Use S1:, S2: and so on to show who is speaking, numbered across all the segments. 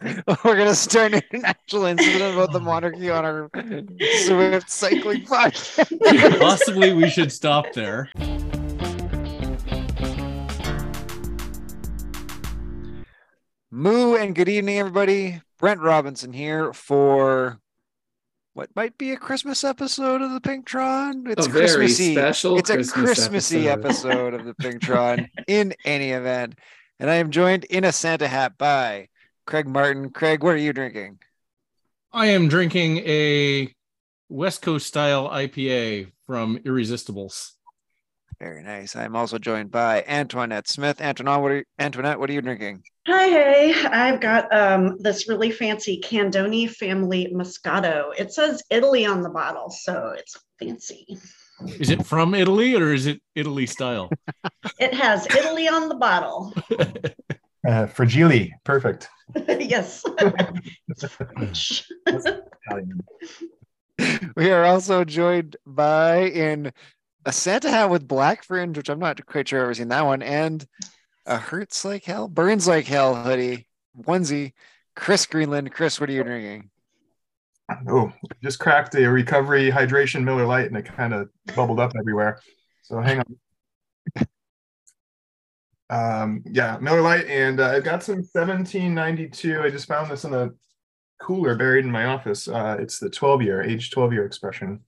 S1: We're gonna start an actual incident about the oh monarchy on our Zwift cycling podcast.
S2: Possibly we should stop there.
S1: Moo and good evening, everybody. Brent Robinson here for what might be a Christmas episode of the Pinktron. It's
S3: a very
S1: Christmassy.
S3: special
S1: it's
S3: Christmas
S1: a Christmassy
S3: episode.
S1: episode of the Pinktron in any event. And I am joined in a Santa hat by Craig Martin. Craig, what are you drinking?
S2: I am drinking a West Coast style IPA from Irresistibles.
S1: Very nice. I'm also joined by Antoinette Smith. Antoinette, what are you, Antoinette, what are you drinking?
S4: Hi, hey, I've got um, this really fancy Candoni family Moscato. It says Italy on the bottle, so it's fancy.
S2: Is it from Italy or is it Italy style?
S4: It has Italy on the bottle.
S5: Uh, fragile, perfect.
S4: yes. It's French.
S5: Italian.
S1: We are also joined by in a Santa hat with black fringe, which I'm not quite sure I've ever seen that one, and a hurts like hell, burns like hell hoodie, onesie. Chris Greenland. Chris, what are you drinking?
S5: Oh, just cracked a recovery hydration Miller Lite and it kind of bubbled up everywhere. So hang on. Um, yeah, Miller Lite, and uh, I've got some 1792. I just found this in a cooler buried in my office. Uh, it's the 12 year, age 12 year expression.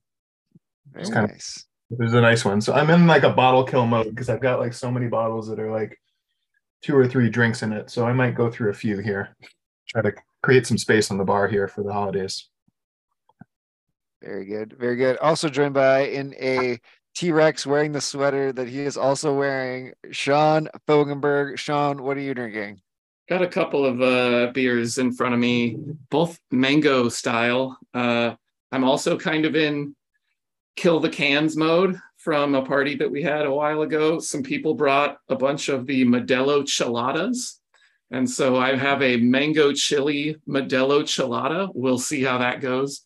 S1: Very
S5: kind of-
S1: nice.
S5: This is a nice one. So I'm in like a bottle kill mode because I've got like so many bottles that are like two or three drinks in it. So I might go through a few here. Try to create some space on the bar here for the holidays.
S1: Very good. Very good. Also joined by in a T-Rex wearing the sweater that he is also wearing, Sean Fogenberg. Sean, what are you drinking?
S3: Got a couple of uh, beers in front of me, both mango style. Uh, I'm also kind of in kill the cans mode from a party that we had a while ago. Some people brought a bunch of the Modelo Cheladas. And so I have a mango chili Modelo Chelada. We'll see how that goes.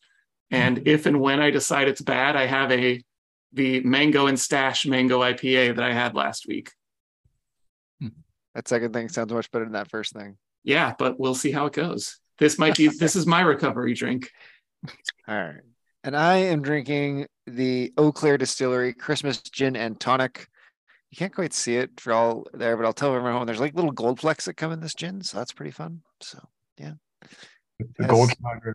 S3: And if and when I decide it's bad, I have a the mango and stash mango IPA that I had last week. Hmm.
S1: That second thing sounds much better than that first thing.
S3: Yeah, but we'll see how it goes. This might be this is my recovery drink.
S1: All right. And I am drinking the Eau Claire Distillery Christmas Gin and Tonic. You can't quite see it for all there, but I'll tell everyone there's like little gold flecks that come in this gin, so that's pretty fun. So
S5: The
S1: Yes.
S5: gold.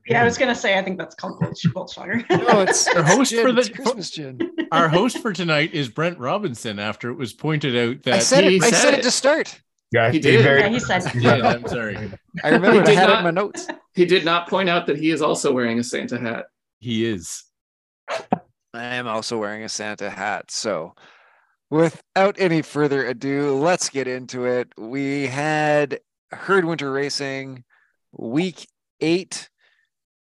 S4: Yeah, I was gonna say I think that's called Gold- Goldschlager.
S1: no, it's
S2: Our host
S1: gin,
S2: for the-
S1: Christmas gin.
S2: Our host for tonight is Brent Robinson after it was pointed out that
S1: I said
S3: he
S1: it. I
S3: said
S1: said it
S3: it.
S1: to start.
S5: Yeah,
S3: He
S5: he
S3: did.
S5: Very,
S4: Yeah, he said.
S2: Yeah, I'm sorry.
S1: I remembered. I
S3: did
S1: had it in my notes.
S3: He did not point out that he is also wearing a Santa hat.
S2: He is.
S1: I am also wearing a Santa hat. So, without any further ado, let's get into it. We had Herd Winter Racing week eight,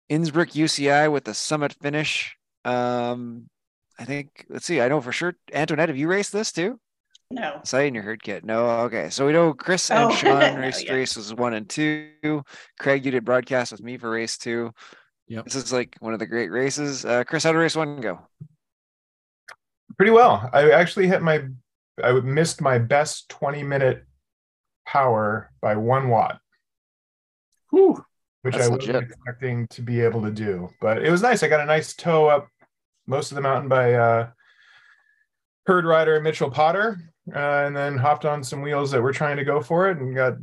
S1: Innsbruck UCI with the summit finish. Um, I think, let's see, I know for sure. Antoinette, have you raced this too?
S4: No.
S1: I saw you in your herd kit. No, okay. So we know Chris and
S4: Oh,
S1: Sean
S4: no,
S1: raced
S4: yeah.
S1: races one and two. Craig, you did broadcast with me for race two.
S2: Yep.
S1: This is like one of the great races. Uh, Chris, how did race one go?
S5: pretty well. I actually hit my, I missed my best 20 minute power by one watt.
S3: Whew.
S5: Which
S1: That's
S5: I wasn't
S1: legit.
S5: expecting to be able to do. But it was nice. I got a nice tow up most of the mountain by uh, herd rider Mitchell Potter, uh, and then hopped on some wheels that were trying to go for it and got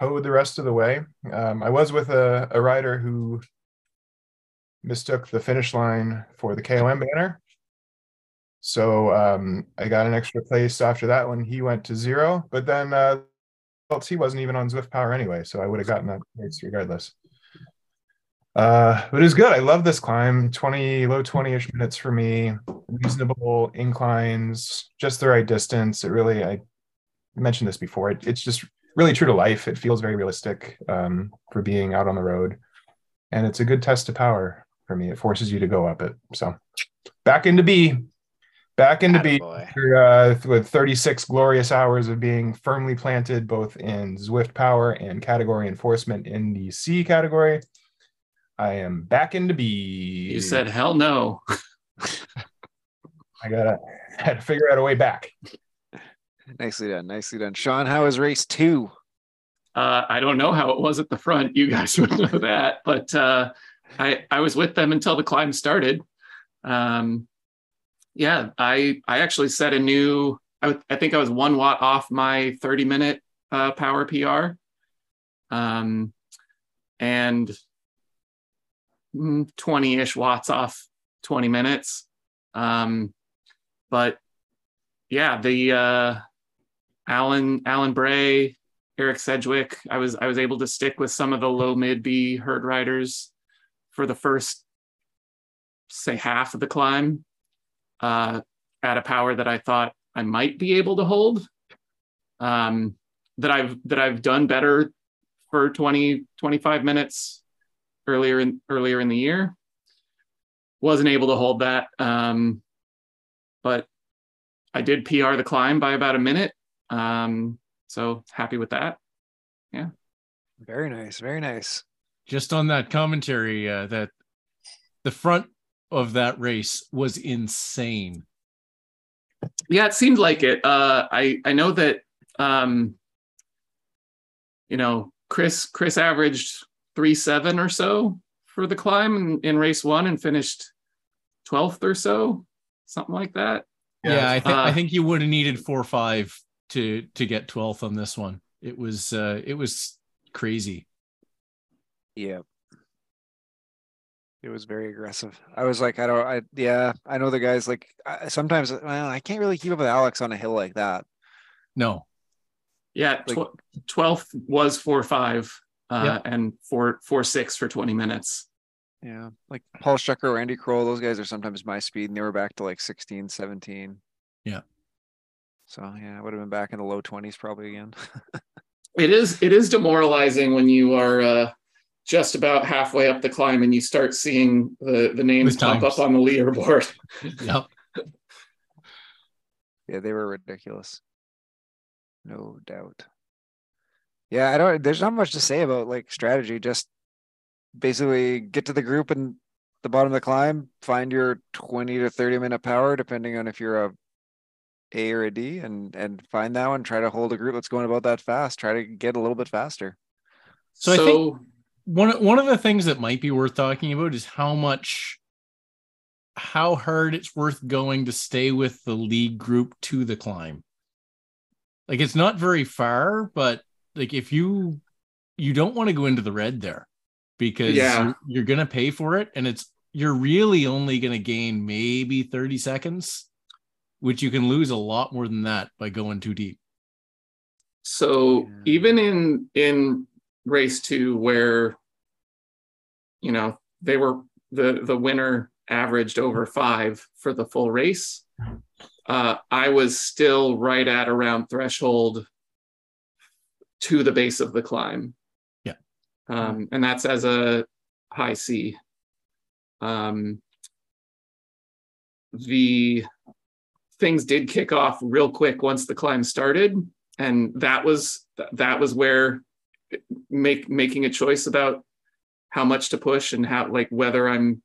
S5: towed the rest of the way. Um, I was with a, a rider who mistook the finish line for the KOM banner. So um, I got an extra place after that when he went to zero, but then uh, he wasn't even on Zwift Power anyway, so I would have gotten that race regardless. Uh, but it was good. I love this climb. 20 low 20-ish minutes for me. Reasonable inclines, just the right distance. It really, I mentioned this before. It, it's just really true to life. It feels very realistic um, for being out on the road, and it's a good test of power for me. It forces you to go up it. So back into B, back into B uh, with 36 glorious hours of being firmly planted both in Zwift power and category enforcement in the C category. I am back into B.
S3: You said hell no.
S5: I gotta had to figure out a way back.
S1: Nicely done. Nicely done. Sean, how was race two?
S3: Uh, I don't know how it was at the front. You guys would know that, but uh, I I was with them until the climb started. Um, yeah, I I actually set a new. I, I think I was one watt off my 30 minute uh, power PR, um, and 20 ish watts off 20 minutes. Um, but yeah, the uh, Alan Alan Bray, Eric Sedgwick, I was I was able to stick with some of the low mid B herd riders for the first say half of the climb uh, at a power that I thought I might be able to hold. Um, that I've that I've done better for 20 25 minutes earlier in earlier in the year. Wasn't able to hold that. Um, but I did PR the climb by about a minute. Um, so happy with that. Yeah.
S1: Very nice. Very nice.
S2: Just on that commentary, uh, that the front of that race was insane.
S3: Yeah, it seemed like it. Uh, I I know that um, you know Chris Chris averaged three seven or so for the climb in, in race one and finished twelfth or so, something like that.
S2: Yeah, yeah I think
S3: uh,
S2: I think you would have needed four or five to to get twelfth on this one. It was uh, it was crazy.
S1: Yeah. It was very aggressive. I was like, I don't, I, yeah, I know the guys like I, sometimes, well, I can't really keep up with Alex on a hill like that.
S2: No.
S3: Yeah.
S1: Like-
S3: Twelfth was four five uh,
S2: Yeah.
S3: and four four six for twenty minutes.
S1: Yeah. Like Paul Schucker or Andy Kroll, those guys are sometimes my speed and they were back to like 16, 17.
S2: Yeah.
S1: So yeah, I would have been back in the low 20s probably again.
S3: It is it is demoralizing when you are uh, just about halfway up the climb and you start seeing the the names
S2: The
S3: pop up on the leaderboard.
S2: Yep.
S1: yeah, they were ridiculous. No doubt. Yeah, I don't there's not much to say about like strategy, just basically get to the group and the bottom of the climb, find your 20 to 30 minute power depending on if you're a A or a D and and find that one, try to hold a group that's going about that fast, try to get a little bit faster.
S2: So I think- one one of the things that might be worth talking about is how much how hard it's worth going to stay with the lead group to the climb like it's not very far but like if you you don't want to go into the red there because
S3: Yeah.
S2: you're, you're gonna pay for it and it's you're really only gonna gain maybe 30 seconds which you can lose a lot more than that by going too deep
S3: So
S1: Yeah.
S3: even in in race two, where you know they were the the winner averaged over five for the full race, uh, I was still right at around threshold to the base of the climb.
S2: Yeah.
S3: um, and that's as a high C. Um, the things did kick off real quick once the climb started and that was that was where make making a choice about how much to push and how like whether i'm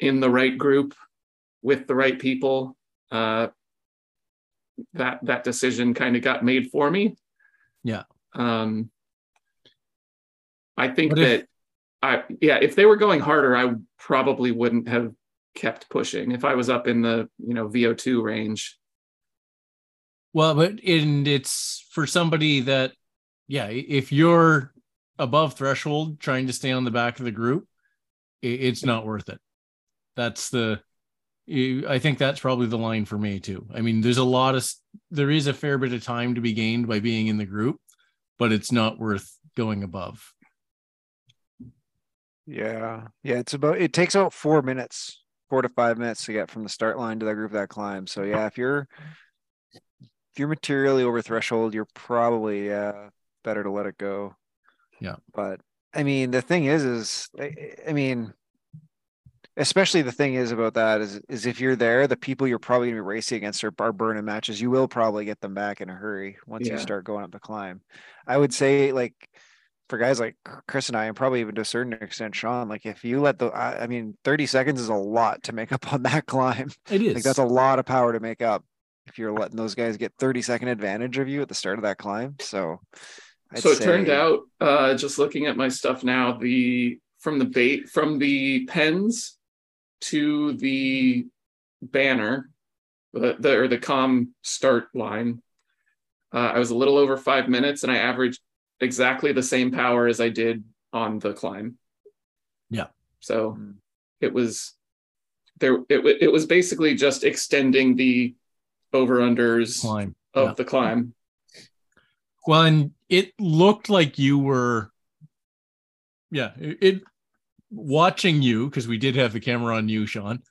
S3: in the right group with the right people uh that that decision kind of got made for me
S2: Yeah.
S3: Um i think
S2: What if-
S3: that i yeah if they were going harder i probably wouldn't have kept pushing if i was up in the you know vo2 range
S2: Well, but and it's for somebody that, yeah, if you're above threshold trying to stay on the back of the group, it's not worth it. That's the, I think that's probably the line for me too. I mean, there's a lot of, there is a fair bit of time to be gained by being in the group, but it's not worth going above.
S1: Yeah. Yeah. It's about, it takes about four minutes, four to five minutes to get from the start line to the group that climb. So yeah, if you're, if you're materially over threshold, you're probably, uh, better to let it go.
S2: Yeah.
S1: But I mean, the thing is, is I, I mean, especially the thing is about that is, is if you're there, the people you're probably gonna be racing against are, are burning matches. You will probably get them back in a hurry once you start going up the climb. I would say like for guys like Chris and I, and probably even to a certain extent, Sean, like if you let the, I, I mean, 30 seconds is a lot to make up on that climb.
S2: It is.
S1: Like that's a lot of power to make up if you're letting those guys get 30 second advantage of you at the start of that climb. So I'd
S3: so it turned out, uh, just looking at my stuff now, the from the bait from the pens to the banner, the, the or the com start line, uh, I was a little over five minutes, and I averaged exactly the same power as I did on the climb.
S2: Yeah.
S3: So
S1: Hmm.
S3: it was there. It it was basically just extending the over unders of
S2: yeah.
S3: the climb.
S2: Well, and it looked like you were, yeah, it, it watching you because we did have the camera on you, Sean.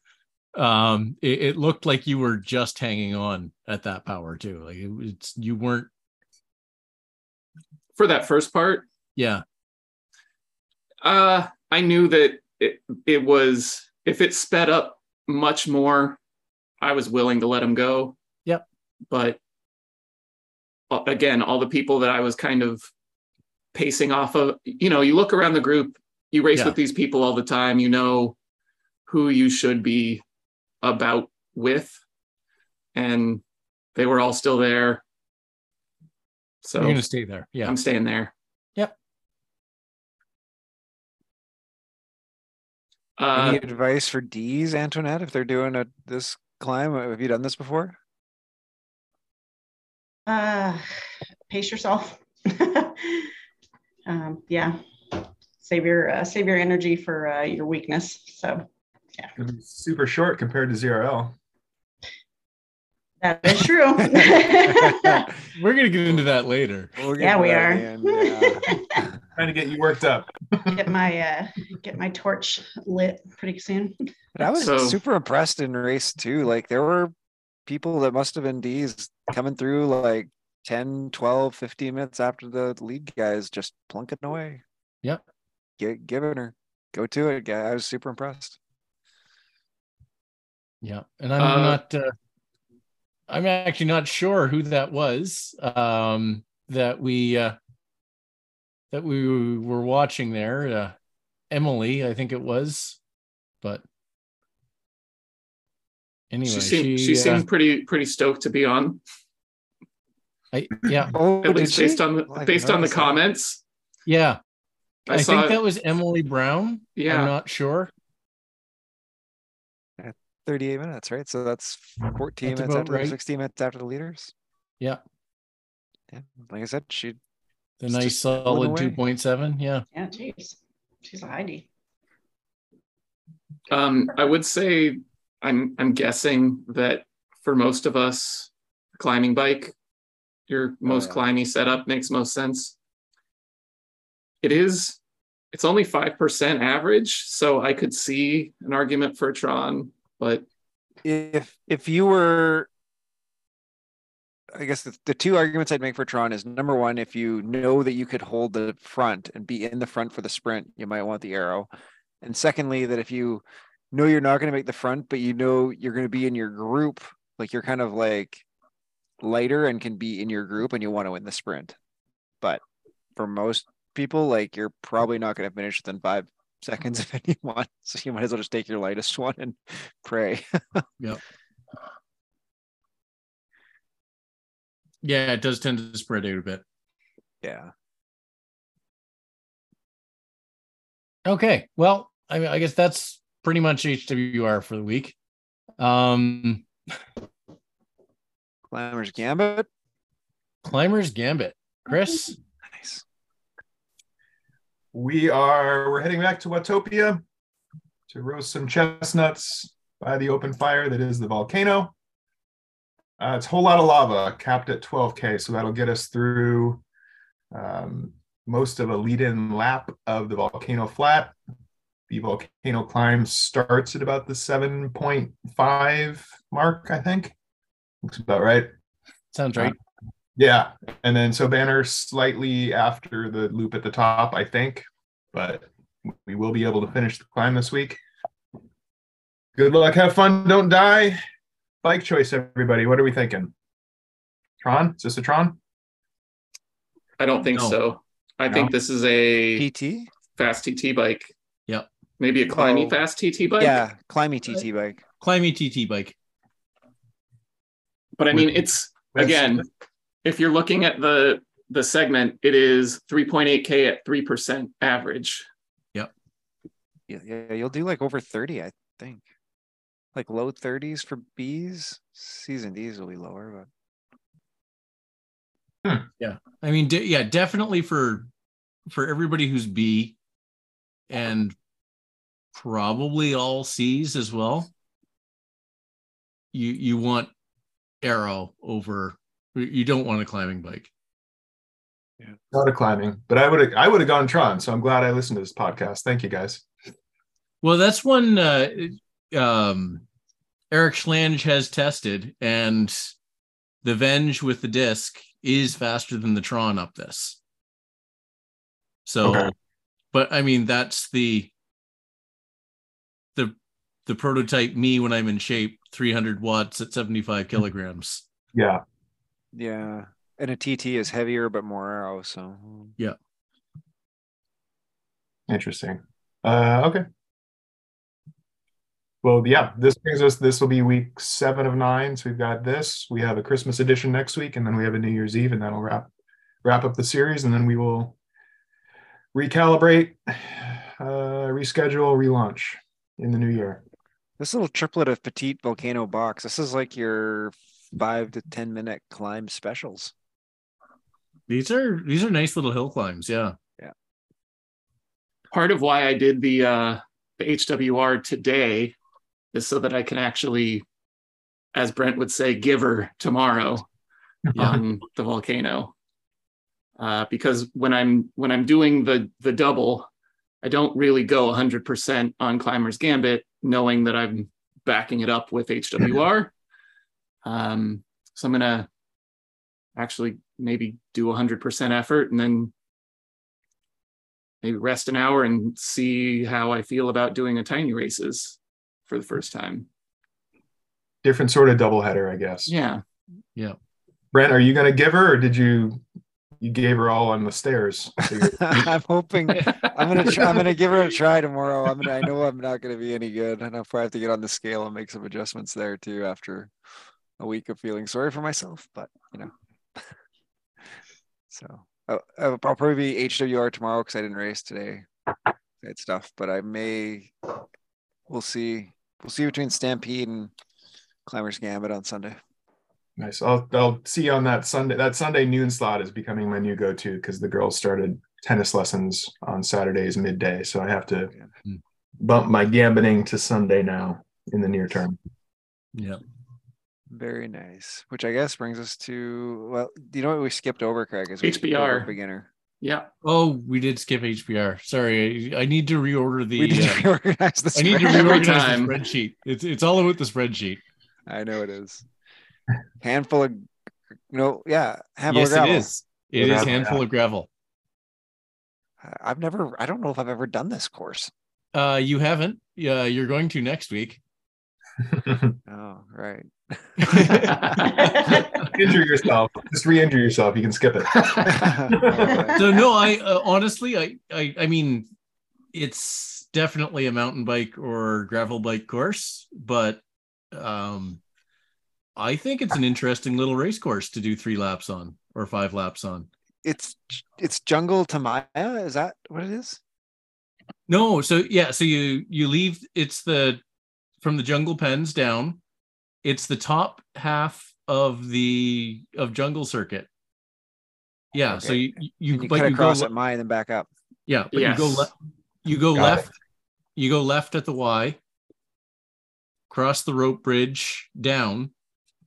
S2: Um, it, it looked like you were just hanging on at that power too. Like it, it's you weren't.
S3: For that first part,
S2: Yeah,
S3: Uh, I knew that it, it was if it sped up much more, I was willing to let him go.
S2: Yep.
S3: But uh, again, all the people that I was kind of pacing off of, you know, you look around the group, you race
S2: Yeah.
S3: with these people all the time, you know who you should be about with, and they were all still there. So
S2: you're gonna stay there. Yeah,
S3: I'm staying there.
S2: Yep.
S3: Uh,
S1: Any advice for D's, Antoinette, if they're doing a this climb? Have you done this before?
S4: Uh, pace yourself. um, yeah, save your uh, save your energy for uh, your weakness. So
S5: It'll be super short compared to ZRL.
S4: that is true.
S2: we're gonna get into that later.
S1: We'll
S4: Yeah, we are.
S1: at the end, yeah.
S5: Trying to get you worked up.
S4: get my uh, get my torch lit pretty soon.
S1: But I was
S3: So-
S1: super impressed in race two. Like there were people that must have been D's coming through like 10, 12, 15 minutes after the lead guys just plunking away.
S2: Yep.
S1: Get giving her. Go to it, guy. I was super impressed.
S2: Yeah, and I'm
S3: Uh,
S2: not. Uh, I'm actually not sure who that was. Um, that we uh, that we were watching there. Uh, Emily, I think it was, but anyway,
S3: she seemed
S2: she,
S3: she
S2: uh,
S3: seemed pretty pretty stoked to be on
S2: I, yeah,
S1: Oh,
S3: at least based
S1: she?
S3: on the based on the comments
S2: yeah.
S3: I,
S2: I,
S3: saw
S2: think that was Emily Brown.
S3: Yeah.
S2: I'm not sure.
S1: 38 minutes, right? So that's 14
S2: That's
S1: minutes after
S2: right.
S1: 16 minutes after the leaders.
S2: Yeah,
S1: Yeah. Like I said, she
S2: the nice solid two point seven. Yeah,
S4: Yeah, jeez, she's a Heidi.
S3: um i would say i'm i'm guessing that for most of us climbing bike your most
S1: yeah.
S3: climby setup makes most sense it is it's only 5% average so i could see an argument for tron but
S1: if if you were I guess the, the two arguments I'd make for Tron is number one, if you know that you could hold the front and be in the front for the sprint, you might want the arrow. And secondly, that if you know you're not going to make the front, but you know you're going to be in your group, like you're kind of like lighter and can be in your group and you want to win the sprint. But for most people, like you're probably not going to finish within five seconds of anyone. So you might as well just take your lightest one and pray. Yep.
S2: Yeah, it does tend to spread out a bit.
S1: yeah.
S2: Okay. Well, I mean, I guess that's pretty much HWR for the week. Um,
S1: Climber's Gambit.
S2: Climbers Gambit. Chris,
S1: Nice.
S5: We are we're heading back to Watopia to roast some chestnuts by the open fire that is the volcano. Uh, it's a whole lot of lava, capped at 12k, so that'll get us through um, most of a lead-in lap of the volcano flat. The volcano climb starts at about the 7.5 mark, I think. Looks about right.
S2: sounds right.
S5: Yeah, and then so banner slightly after the loop at the top, I think, but we will be able to finish the climb this week. Good luck, have fun, don't die. Bike choice, everybody. What are we thinking? Tron? Is this a Tron?
S3: i don't think
S2: No.
S3: so i
S5: No?
S3: think this is a
S1: PT?
S3: fast tt bike
S2: Yep.
S3: maybe a climby
S1: Oh.
S3: fast tt bike
S1: Yeah, climby TT bike.
S2: Climby TT bike.
S3: but i mean it's again if you're looking at the the segment, it is 3.8K at 3% average. Yep.
S1: Yeah, yeah, you'll do like over 30, I think. Like low 30s for Bs. Season Ds will be lower, but hmm. yeah.
S2: I mean, de- yeah, definitely for for everybody who's B, and probably all C's as well. You you want arrow over. You don't want a climbing bike. Yeah.
S5: Not a climbing, but I would have I would have gone Tron. So I'm glad I listened to this podcast. Thank you guys.
S2: Well, that's one uh, um, Eric Schlange has tested, and the Venge with the disc is faster than the Tron up this. So,
S5: Okay.
S2: but I mean, that's the the the prototype me when I'm in shape, 300 watts at 75 kilograms.
S5: Yeah.
S1: Yeah. And a TT is heavier but more arrow, so yeah.
S5: Interesting. Uh, okay. Well, yeah, this brings us, this will be week seven of nine. So we've got this, we have a Christmas edition next week, and then we have a New Year's Eve, and that'll wrap wrap up the series, and then we will recalibrate, uh, reschedule, relaunch in the new year.
S1: this little triplet of petite volcano box, this is like your five to ten minute climb specials.
S2: These are these are nice little hill climbs. Yeah. Yeah.
S3: Part of why I did the uh, the HWR today is so that I can actually, as Brent would say, give her tomorrow on the volcano. Uh, because when I'm when I'm doing the the double, I don't really go 100% on Climber's Gambit, knowing that I'm backing it up with HWR. Um, so I'm gonna actually maybe do 100% effort and then maybe rest an hour and see how I feel about doing a tiny races for the first time.
S5: Different sort of doubleheader, I guess.
S3: Yeah. Yeah.
S5: Brent, are you going to give her, or did you you gave her all on the stairs?
S1: I'm hoping I'm gonna try, I'm gonna give her a try tomorrow. I'm gonna I know I'm not gonna be any good. and I'll probably have to get on the scale and make some adjustments there too after a week of feeling sorry for myself, but you know. so I'll, I'll probably be HWR tomorrow because I didn't race today. That stuff, but I may we'll see. We'll see between Stampede and Climbers Gambit on Sunday.
S5: Nice. I'll I'll see you on that Sunday. That Sunday noon slot is becoming my new go-to because the girls started tennis lessons on Saturdays midday, so I have to
S2: Hmm.
S5: bump my gambiting to Sunday now in the near term.
S2: Yeah.
S1: Very nice. Which I guess brings us to well, you know what we skipped over, Craig? Is we skipped over
S3: HBR.
S1: beginner.
S3: Yeah.
S2: Oh, we did skip HBR. Sorry, I, I need to reorder the.
S1: we need
S2: uh,
S1: to reorganize the
S2: I need to
S1: spread.
S2: Reorganize
S3: time.
S2: the spreadsheet. It's it's all about the spreadsheet.
S1: I know it is. Handful of no, yeah, handful
S2: yes,
S1: of gravel.
S2: it is. It is
S5: Gravel,
S2: handful of gravel.
S1: I- I've never. I don't know if I've ever done this course.
S2: Uh, you haven't. Yeah, you're going to next week.
S1: Oh, right.
S5: injure yourself. Just re-injure yourself. You can skip it.
S2: so no, I uh, honestly, I, I, I mean, it's definitely a mountain bike or gravel bike course, but um, I think it's an interesting little race course to do three laps on or five laps on.
S1: it's it's jungle to Maya. Is that what it is?
S2: No, so yeah, so you you leave. It's the from the jungle pens down. It's the top half of the of jungle circuit. Yeah, so
S1: Okay.
S2: you you,
S1: And you
S2: but
S1: cut
S2: you
S1: across
S2: le-
S1: at Maya and then back up.
S2: Yeah, but you go left. You go
S5: Got it.
S2: left. You go left at the Y. Cross the rope bridge down,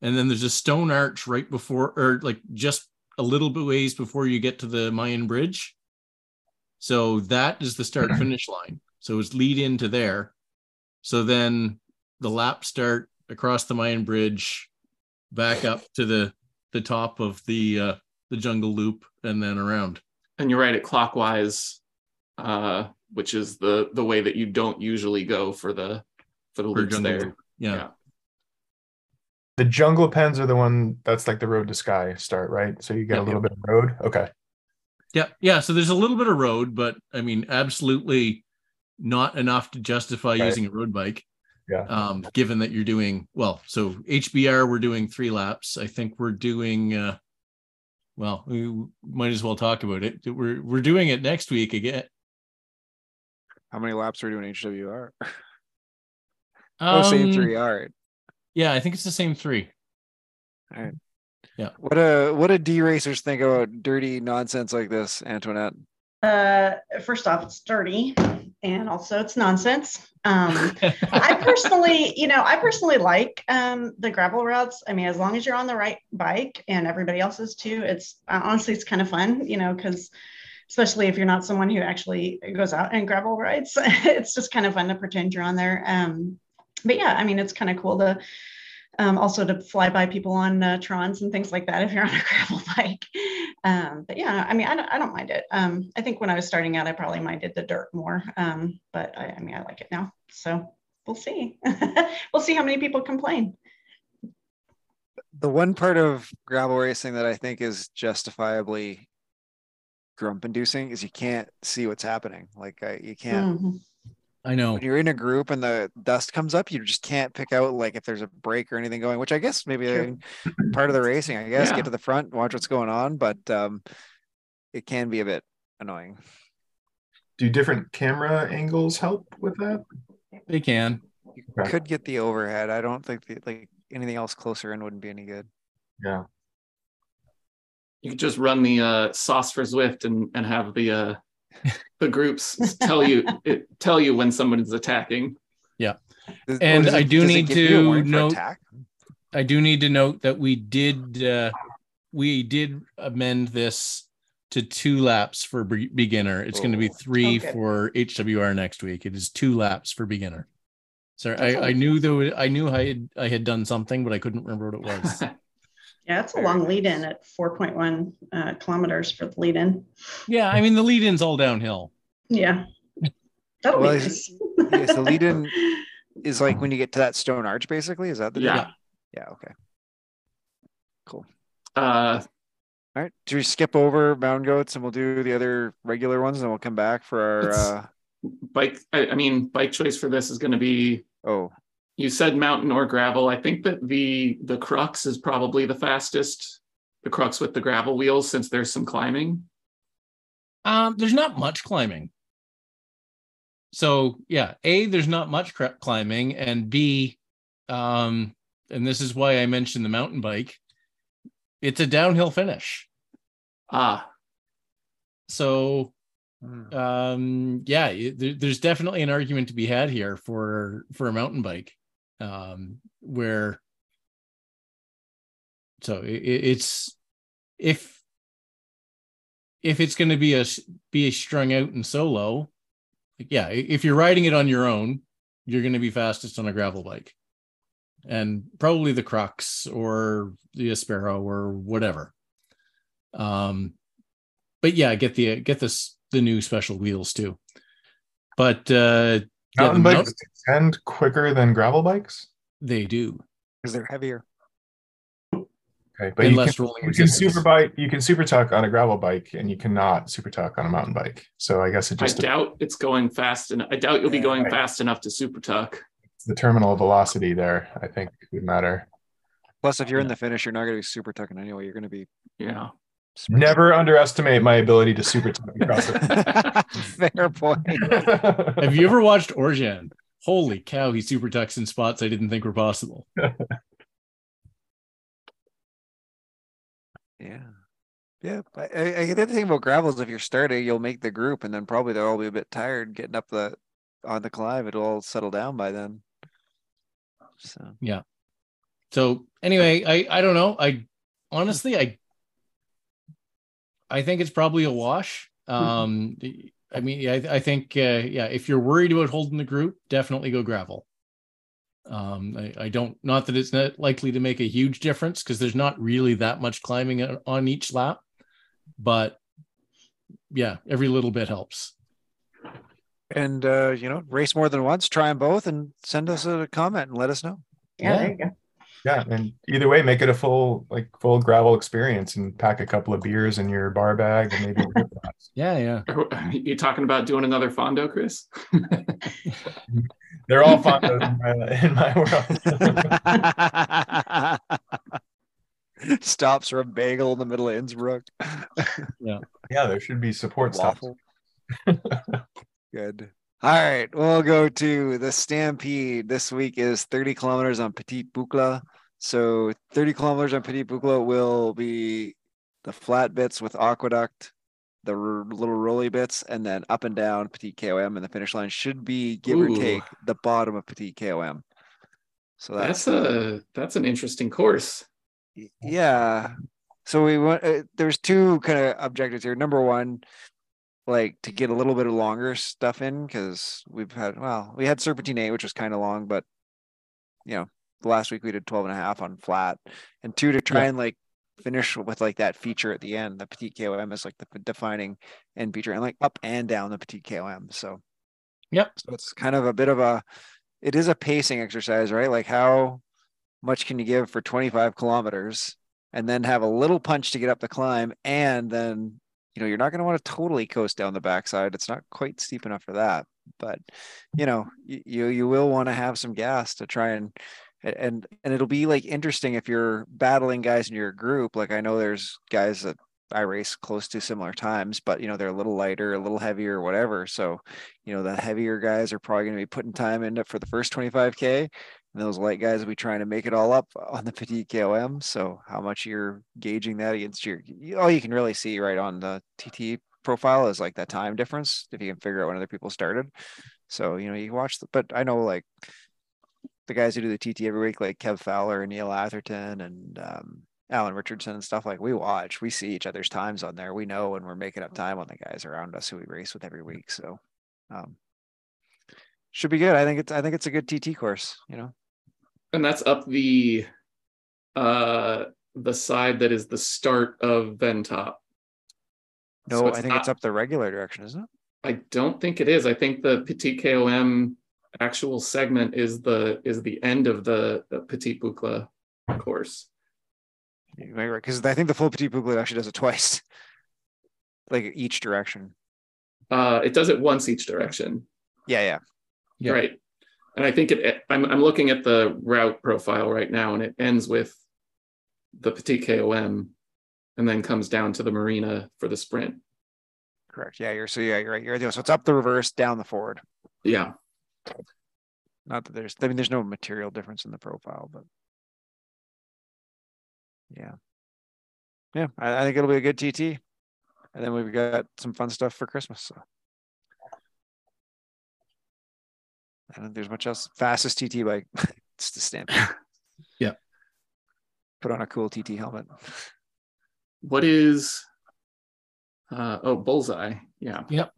S2: and then there's a stone arch right before, or like just a little bit ways before you get to the Mayan bridge. So that is the start finish line. So it's lead into there. So then the lap start across the Mayan bridge, back up to the the top of the uh, the jungle loop, and then around.
S3: and you're right at clockwise, uh, which is the the way that you don't usually go for the for the
S2: for
S3: loops
S2: jungle
S3: there.
S2: loop. Yeah.
S3: Yeah.
S5: The jungle pens are the one that's like the road to sky start, right? So you get
S3: Yeah.
S5: a little bit of road. Okay.
S2: Yeah, yeah. So there's a little bit of road, but I mean, absolutely not enough to justify
S5: Right.
S2: using a road bike.
S5: Yeah.
S2: Um, given that you're doing well, so HBR we're doing three laps. I think we're doing uh well, we might as well talk about it. We're we're doing it next week again.
S1: How many laps are we doing HWR? oh, same
S2: Um,
S1: three. All right.
S2: Yeah, I think it's the same three.
S1: All right.
S2: Yeah.
S1: What a what do D racers think about dirty nonsense like this, Antoinette?
S4: Uh, first off, it's dirty, and also it's nonsense. Um, I personally, you know, I personally like um, the gravel routes. I mean, as long as you're on the right bike and everybody else is too, it's uh, honestly it's kind of fun, you know, because especially if you're not someone who actually goes out and gravel rides, it's just kind of fun to pretend you're on there. Um, but yeah, I mean, it's kind of cool to um, also to fly by people on uh, trons and things like that if you're on a gravel bike. Um, but yeah, I mean, I don't, I don't mind it. Um, I think when I was starting out, I probably minded the dirt more. Um, but I, I mean, I like it now. So we'll see. we'll see how many people complain.
S1: The one part of gravel racing that I think is justifiably grump inducing is you can't see what's happening. Like uh, you can't
S4: Mhm.
S2: I know.
S1: when you're in a group and the dust comes up, you just can't pick out like if there's a break or anything going, which I guess maybe
S4: True.
S1: uh, part of the racing, I guess,
S3: Yeah.
S1: get to the front, watch what's going on, but um, it can be a bit annoying.
S5: Do different camera angles help with that?
S2: They can.
S1: You
S5: Okay.
S1: could get the overhead. I don't think the, like anything else closer in wouldn't be any good.
S5: Yeah.
S3: You could just run the uh, sauce for Zwift and and have the uh, the groups tell you it, tell you when someone is attacking.
S1: Does-
S2: And
S1: does
S2: I do need
S1: give you a
S2: to note- I do need to note that we did uh, we did amend this to two laps for be- beginner. It's going to be
S1: three
S2: three
S4: Oh, good.
S2: for HWR next week. It is two laps for beginner. Sorry, I. I knew there was, I knew I had I had done something, but I couldn't remember what it was.
S4: Yeah, it's a
S1: Very
S4: long
S1: nice.
S4: lead in at 4.1 uh, kilometers for the lead in.
S2: yeah, I mean the lead in's all downhill.
S4: Yeah. That'll
S1: Well,
S4: be nice.
S1: yes, the lead in is like when you get to that stone arch, basically. Is that the
S3: Yeah.
S1: deal? Yeah. Okay. Cool.
S3: Uh,
S1: All right. Do we skip over mountain goats and we'll do the other regular ones and we'll come back for our uh
S3: bike. I, I mean, bike choice for this is going to be.
S1: oh
S3: You said mountain or gravel. I think that the the crux is probably the fastest. The crux with the gravel wheels, since there's some climbing.
S2: Um, there's not much climbing. So yeah, a there's not much cr- climbing, and b, um, and this is why I mentioned the mountain bike. It's a downhill finish.
S3: Ah,
S2: So
S1: hmm.
S2: um yeah there, there's definitely an argument to be had here for for a mountain bike um where so i i- it's if if it's going to be a be a strung out and solo like, yeah if you're riding it on your own you're going to be fastest on a gravel bike and probably the crux or the Aspero or whatever um but yeah, get the get this the new special wheels too. But uh yeah, the
S5: Mountain bikes
S2: mount-
S5: tend quicker than gravel bikes.
S2: they do.
S1: because they're heavier.
S5: Okay, but
S2: And
S5: you
S2: less
S5: can,
S2: rolling
S5: you can super bike, you can super tuck on a gravel bike, and you cannot super tuck on a mountain bike. So I guess it
S3: I
S5: just
S3: doubt it's going fast, and I doubt you'll be going
S5: right.
S3: fast enough to super tuck.
S5: the terminal velocity there. I think would matter.
S1: Plus, if you're in the finish, you're not going to be super tucking anyway. You're going to be
S3: Yeah.
S5: Never underestimate my ability to super tuck across it.
S1: fair point.
S2: Have you ever watched Orjan? Holy cow, he super tucks in spots I didn't think were possible.
S1: Yeah. Yeah. I, I, the other thing about gravel is if you're starting, you'll make the group and then probably they'll all be a bit tired getting up the on the climb. It'll all settle down by then. So yeah.
S2: So anyway, I I don't know. I honestly I I think it's probably a wash. Um I mean, I, I think uh, yeah, if you're worried about holding the group, definitely go gravel. Um, I, I don't not that it's not likely to make a huge difference because there's not really that much climbing on- on each lap, but yeah, every little bit helps.
S1: and uh, you know, race more than once, try them both and send us a comment and let us know.
S4: Yeah, there you go.
S5: Yeah, and either way, make it a full like full gravel experience, and pack a couple of beers in your bar bag, and maybe. a.
S2: Yeah, yeah.
S3: Oh, Are you talking about doing another Fondo, Chris?
S5: They're all fun in my, in my world.
S1: Stops for a bagel in the middle of Innsbruck.
S5: Yeah, yeah there should be support stops.
S1: Good. All right, we'll go to the Stampede. This week is 30 kilometers on Petit Boucle. So 30 kilometers on Petit Boucle will be the flat bits with aqueduct, the r- little rolly bits, and then up and down Petit KOM, and the finish line should be give or take the bottom of Petit KOM. So that's,
S3: That's a that's an interesting course.
S1: Yeah so we went. uh, there's two kind of objectives here number one like to get a mm-hmm. little bit of longer stuff in because we've had well we had serpentine 8 which was kind of long but you know last week we did 12 and a half on flat and two to try
S2: Yeah.
S1: and like finish with like that feature at the end the petite kom is like the defining end feature and like up and down the petite kom so
S2: Yep.
S1: so it's kind of a bit of a it is a pacing exercise right like how much can you give for 25 kilometers and then have a little punch to get up the climb and then you know you're not going to want to totally coast down the backside it's not quite steep enough for that but you know you you will want to have some gas to try and and and it'll be like interesting if you're battling guys in your group like i know there's guys that i race close to similar times but you know they're a little lighter a little heavier whatever so you know the heavier guys are probably going to be putting time into for the first 25k and those light guys will be trying to make it all up on the petite KOM. So how much you're gauging that against your all you can really see right on the TT profile is like that time difference if you can figure out when other people started. So you know you watch the but I know like the guys who do the TT every week, like Kev Fowler and Neil Atherton and um, Alan Richardson and stuff like we watch, we see each other's times on there. We know when we're making up time on the guys around us who we race with every week. So um should be good. I think it's I think it's a good TT course, you know.
S3: And that's up the uh the side that is the start of Ventop.
S1: No,
S3: So
S1: I think it's up the regular direction, isn't it?
S3: I don't think it is. I think the Petit KOM actual segment is the is the end of the, the Petit Boucle course.
S1: You might be right because I think the full petit boucle actually does it twice, like each direction.
S3: Uh, it does it once each direction,
S1: Yeah, yeah.
S2: Yeah.
S3: right? And I think it. I'm I'm looking at the route profile right now, and it ends with the Petit KOM, and then comes down to the marina for the sprint.
S1: Correct. Yeah, you're so yeah, you're right. You're right. So it's up the reverse, down the forward.
S3: Yeah,
S1: Not that there's I mean there's no material difference in the profile, but yeah. Yeah, I, I think it'll be a good TT. And then we've got some fun stuff for Christmas. So I don't think there's much else. Fastest TT bike. it's the stamp.
S2: Yeah.
S1: Put on a cool TT helmet.
S3: what is? Uh, oh, bullseye. Yeah, Yep.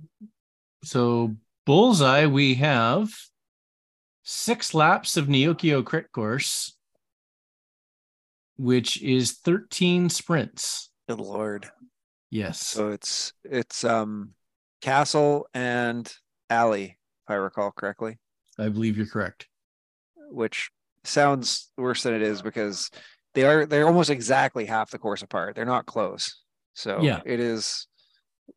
S2: So bullseye, we have six laps of Neokyo crit course, which is 13 sprints.
S1: Good lord.
S2: Yes.
S1: So it's it's um Castle and Alley, if I recall correctly,
S2: I believe you're correct.
S1: which sounds worse than it is because they are they're almost exactly half the course apart. They're not close. So
S2: Yeah.
S1: it is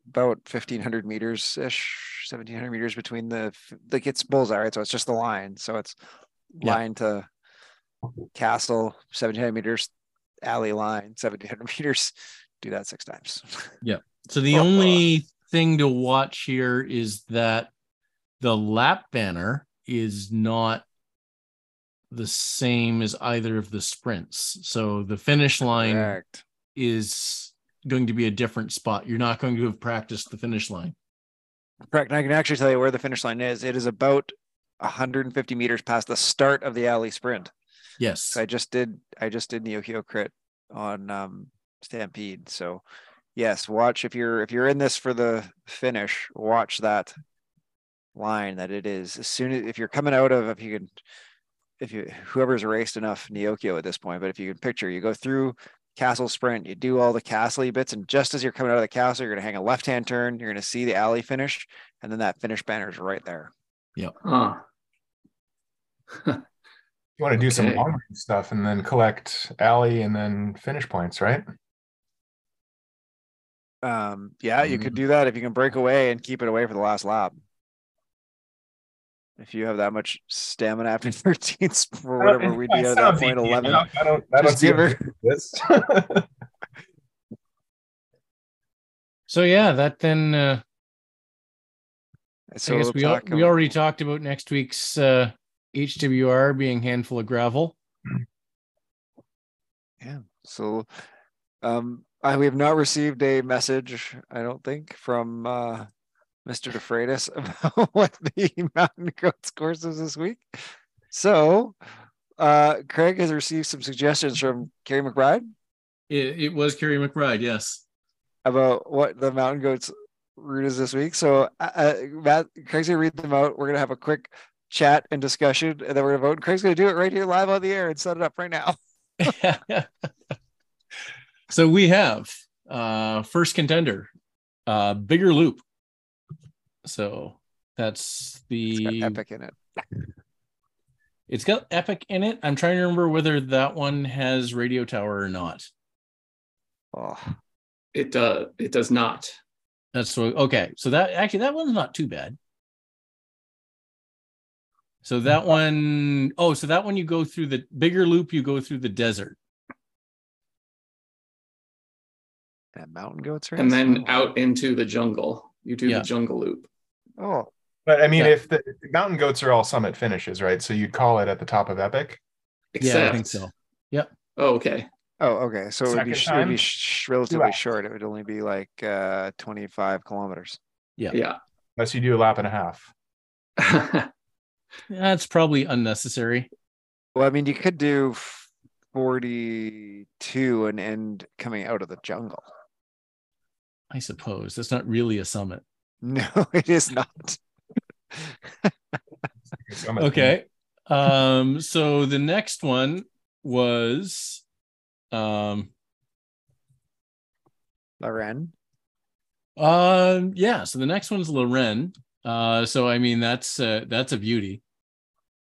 S1: about 1500 meters ish 1700 meters between the like it's bullseye right so it's just the line so it's
S2: Yeah.
S1: line to castle 1700 meters alley line 1700 meters do that six times Yeah.
S2: So the
S1: Oh.
S2: only thing to watch here is that the lap banner is not the same as either of the sprints. So the finish line
S1: correct
S2: is going to be a different spot. You're not going to have practiced the finish line.
S1: correct and i can actually tell you where the finish line is it is about 150 meters past the start of the alley sprint
S2: Yes.
S1: So I just did I just did Neokyo crit on um Stampede. So yes, watch if you're if you're in this for the finish, watch that line that it is. As soon as if you're coming out of if you can if you whoever's raced enough Neokyo at this point, but if you can picture you go through castle sprint, you do all the castle bits, and just as you're coming out of the castle, you're gonna hang a left-hand turn, you're gonna see the alley finish, and then that finish banner is right there.
S3: huh.
S5: You want to do some long range stuff and then collect alley and then finish points, right?
S1: Um, yeah, you could do that if you can break away and keep it away for the last lap. If you have that much stamina after 13 or
S5: Uh,
S1: whatever we do
S5: it
S1: at that
S5: sounds
S1: point,
S5: easy
S1: 11.
S5: I don't, I don't
S1: give her-
S5: this.
S2: So yeah, that then uh,
S1: So
S2: I guess
S1: we'll
S2: we al-
S1: talk
S2: we already talked about next week's uh, HWR being handful of gravel.
S1: Yeah. So um I, we have not received a message, I don't think, from uh Mr. DeFreitas about what the mountain goats course is this week. So uh Craig has received some suggestions from Carrie McBride
S2: It, it was Kerry McBride, yes.
S1: about what the mountain goats route is this week. So uh, uh, Matt, Craig's gonna read them out. We're gonna have a quick chat and discussion, and then we're gonna vote. Craig's gonna do it right here live on the air and set it up right now.
S2: so we have uh first contender, uh bigger loop. So that's
S1: It's
S2: the
S1: got epic in it.
S2: it's got epic in it. I'm trying to remember whether that one has radio tower or not.
S1: Oh,
S3: It does. It does not.
S2: That's what, okay. So that actually that one's not too bad. So that one, oh, so that one you go through the bigger loop, you go through the desert.
S1: and mountain goats.
S3: And then out into the jungle. You do
S2: Yeah.
S3: the jungle loop.
S1: Oh,
S5: but I mean,
S2: Yeah.
S5: if the mountain goats are all summit finishes, right? So you'd call it at the top of Epic.
S3: Except,
S2: Yeah, I think so. Yep.
S3: Oh, okay.
S1: oh, okay. So it would be, sh- it would be sh- relatively
S5: hours.
S1: short. It would only be like uh 25 kilometers.
S3: Yeah. Yeah.
S5: Unless you do a lap and a half.
S2: That's probably unnecessary.
S1: Well, I mean, you could do 42 and end coming out of the jungle.
S2: I suppose that's not really a summit.
S1: No, it is not.
S2: Okay. Um, so the next one was um
S1: La Reine.
S2: um yeah, so the next one's La Reine. Uh so I mean that's uh that's a beauty.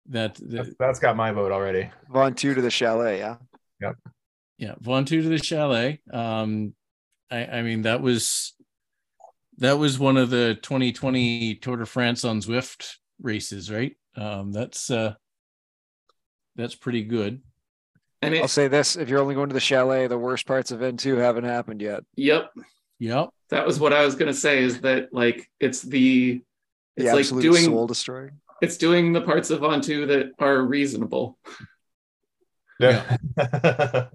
S2: That,
S5: That's-
S2: that
S5: that's got my vote already.
S1: Ventoux to the chalet, yeah. Yep.
S2: Yeah, Ventoux to the chalet. Um I I mean that was that was one of the 2020 Tour de France on Zwift races, right? Um that's uh that's pretty good.
S3: and
S1: I'll say this if you're only going to the chalet, the worst parts of Ventoux haven't happened yet.
S3: yep.
S2: Yep.
S3: That was what I was gonna say. Is that like it's the it's
S1: the
S3: like doing
S1: soul destroying.
S3: it's doing the parts of Ventoux that are reasonable.
S2: Yeah.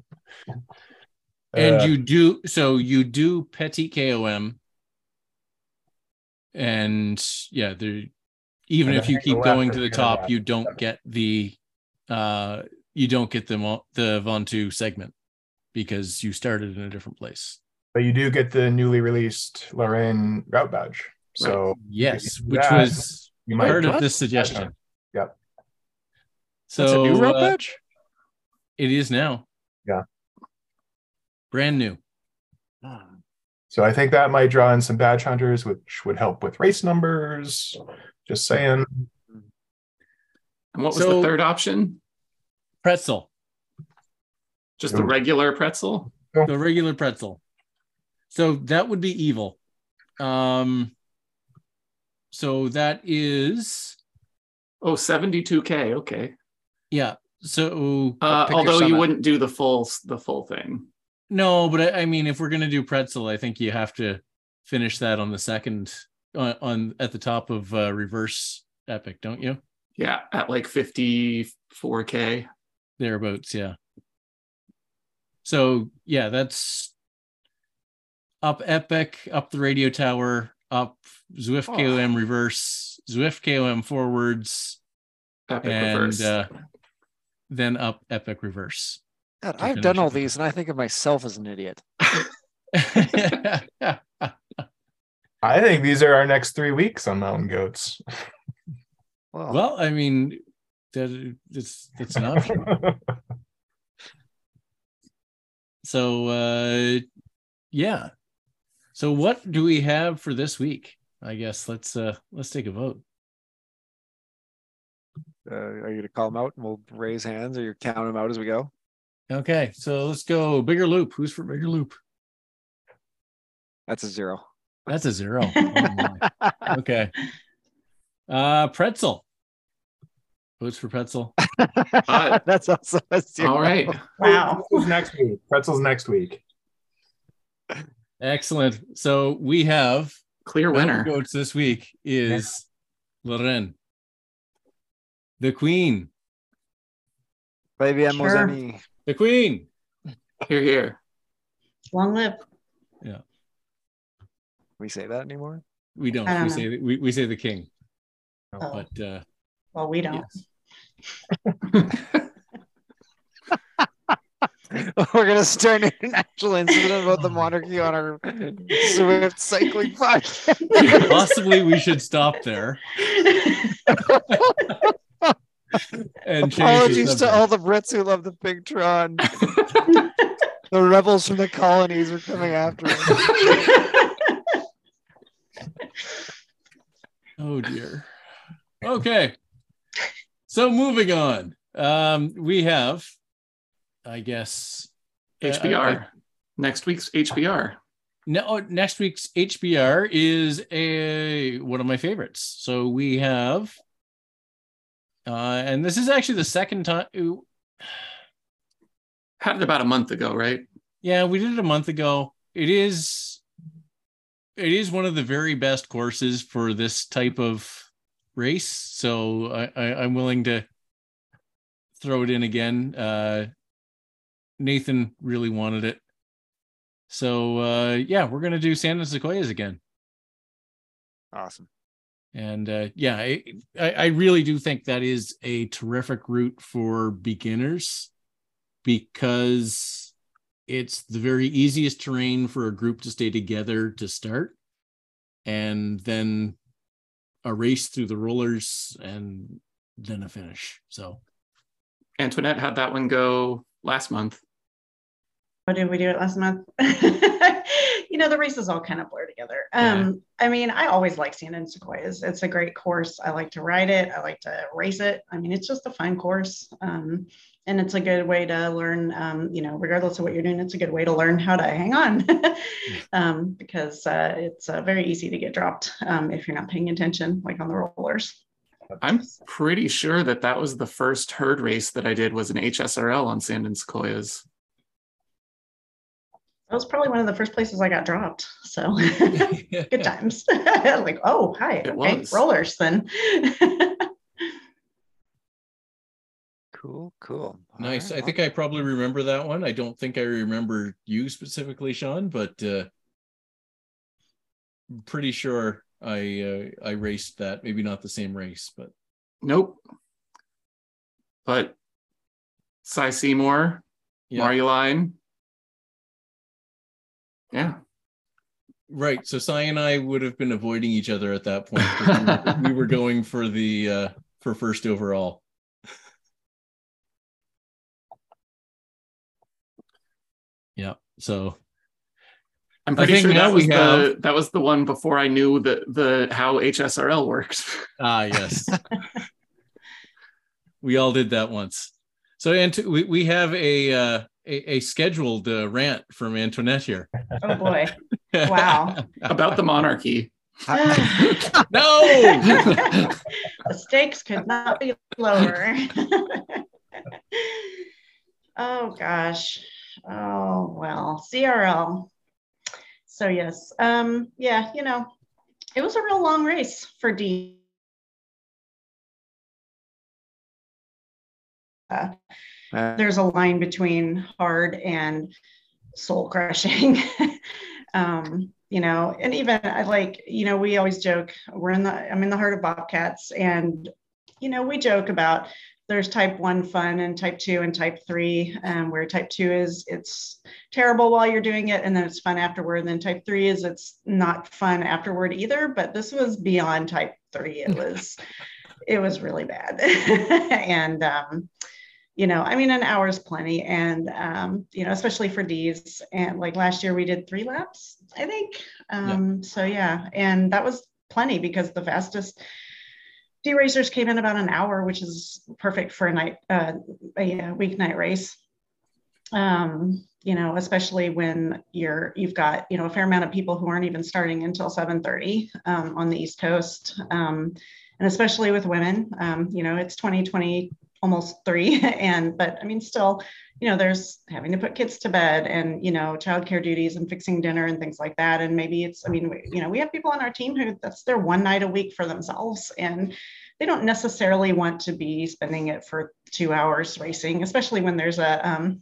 S2: and
S5: Uh,
S2: you do so you do petit kom and yeah there even if you keep going to the
S5: and hang the
S2: top you don't get the uh you don't get the mo- the Ventoux segment because you started in a different place
S5: but you do get the newly released La Reine route badge. So
S2: yes which
S5: that,
S2: was
S5: you might
S2: part of this suggestion
S5: Yep.
S2: so
S1: That's a new route
S2: uh,
S1: badge?
S2: it is now
S5: Yeah.
S2: brand new
S5: So I think that might draw in some badge hunters, which would help with race numbers. Just saying.
S3: And what was
S2: So-
S3: the third option?
S2: pretzel
S3: Just the regular pretzel.
S2: the regular pretzel. So that would be evil. Um so that is
S3: Oh, 72k. Okay.
S2: yeah. So
S3: Uh, although you
S1: summit.
S3: wouldn't do the full the full thing.
S2: No, but I, I mean if we're gonna do pretzel, I think you have to finish that on the second on, on at the top of uh, reverse epic, don't you?
S3: Yeah, at like 54k.
S2: Thereabouts, yeah. So yeah, that's up epic, up the radio tower, up Zwift
S1: Oh.
S2: KOM reverse, Zwift KOM forwards,
S3: Epic
S2: and
S3: reverse.
S2: uh, then up epic reverse.
S1: God, I've done all
S2: it.
S1: these and I think of myself as an idiot.
S5: I think these are our next three weeks on Mountain Goats.
S1: Well,
S2: well, I mean, that it's it's an option. so uh yeah. So what do we have for this week? I guess let's uh let's take a vote.
S1: uh, are you going to call them out and we'll raise hands or you count them out as we go?
S2: Okay, so let's go bigger loop. Who's for bigger loop?
S1: That's a zero.
S2: That's a zero. Oh, okay. Uh pretzel. Votes for Pretzel.
S1: That's also a zero.
S3: All right.
S4: Wow.
S5: Pretzel's next week. Pretzel's next week.
S2: Excellent. So we have
S3: Clear
S2: winner
S3: winner.
S2: goats this week is La Reine, the Queen,
S1: Baby
S4: Sure.
S1: Amozani.
S2: the Queen.
S3: Here, here.
S4: Long live. Yeah.
S1: We say that anymore?
S2: We don't.
S4: Don't
S2: we
S4: know.
S2: say we, we say the King,
S4: Oh,
S2: but uh,
S4: well, we don't.
S1: We're gonna start an actual incident about the monarchy on our Zwift cycling podcast.
S2: possibly we should stop there and
S1: Apologies to all the Brits who love the pig Tron. the rebels from the colonies are coming after us.
S2: Oh dear. Okay. So moving on. Um, we have, I guess, uh,
S3: HBR. Next week's HBR.
S2: No, oh, next week's HBR is a one of my favorites. So we have, uh, and this is actually the second time.
S3: Had it about a month ago, right?
S2: Yeah, we did it a month ago. It is, it is one of the very best courses for this type of race. So I, I, I'm willing to throw it in again. Uh, Nathan really wanted it. So uh, yeah, we're gonna do Sand and Sequoias again.
S1: Awesome.
S2: And uh, yeah, I, I really do think that is a terrific route for beginners because it's the very easiest terrain for a group to stay together to start, and then a race through the rollers and then a finish. So
S3: Antoinette had that one go last month.
S4: What did we do it last month? you know, the races all kind of blur together. Um, I mean, I always like Sand and Sequoias. It's a great course. I like to ride it. I like to race it. I mean, it's just a fun course. Um, and it's a good way to learn, um, you know, regardless of what you're doing, it's a good way to learn how to hang on um, because uh, it's uh, very easy to get dropped um, if you're not paying attention, like on the rollers.
S3: I'm pretty sure that that was the first herd race that I did was an HSRL on Sand and Sequoias.
S4: That was probably one of the first places I got dropped. So good times. like, oh, hi.
S3: It
S4: okay,
S3: was.
S4: rollers then.
S1: Cool, cool.
S2: nice.
S1: All
S2: I think I probably remember that one. I don't think I remember you specifically, Sean, but uh, I'm pretty sure I uh, I raced that. Maybe not the same race, but
S3: Nope. But Cy Seymour,
S2: Yeah.
S3: Marjuline. Yeah.
S2: right. So Cy and I would have been avoiding each other at that point. we, were, going for the uh, for first overall. Yeah. So
S3: I'm pretty sure that was
S2: we
S3: the that was the one before I knew the the how HSRL works.
S2: ah yes, we all did that once. So and we we have a uh, a, a scheduled uh, rant from Antoinette here.
S4: oh boy. Wow.
S3: About the monarchy.
S2: No.
S4: the stakes could not be lower. oh gosh. Oh well. ZRL. So yes. Um, yeah, you know, it was a real long race for D. Uh, there's a line between hard and soul crushing. um, you know, and even I like, you know, we always joke, we're in the, I'm in the heart of Bobcats, and, you know, we joke about there's type one fun and type two and type three, um, where type two is it's terrible while you're doing it and then it's fun afterward. And then type three is it's not fun afterward either, but this was beyond type three. It was, it was really bad. and, um, you know, I mean, an hour is plenty. And, um, you know, especially for D's. And like last year we did three laps, I think. Um, So, yeah. And that was plenty because the fastest D racers came in about an hour, which is perfect for a night, uh, a uh, weeknight race. Um, you know, especially when you're you've got you know a fair amount of people who aren't even starting until 7:30 um, on the East Coast, um, and especially with women. Um, you know, it's 2020 almost three and but i mean still you know there's having to put kids to bed and you know childcare duties and fixing dinner and things like that. And maybe it's i mean we, you know we have people on our team who that's their one night a week for themselves and they don't necessarily want to be spending it for two hours racing especially when there's a um,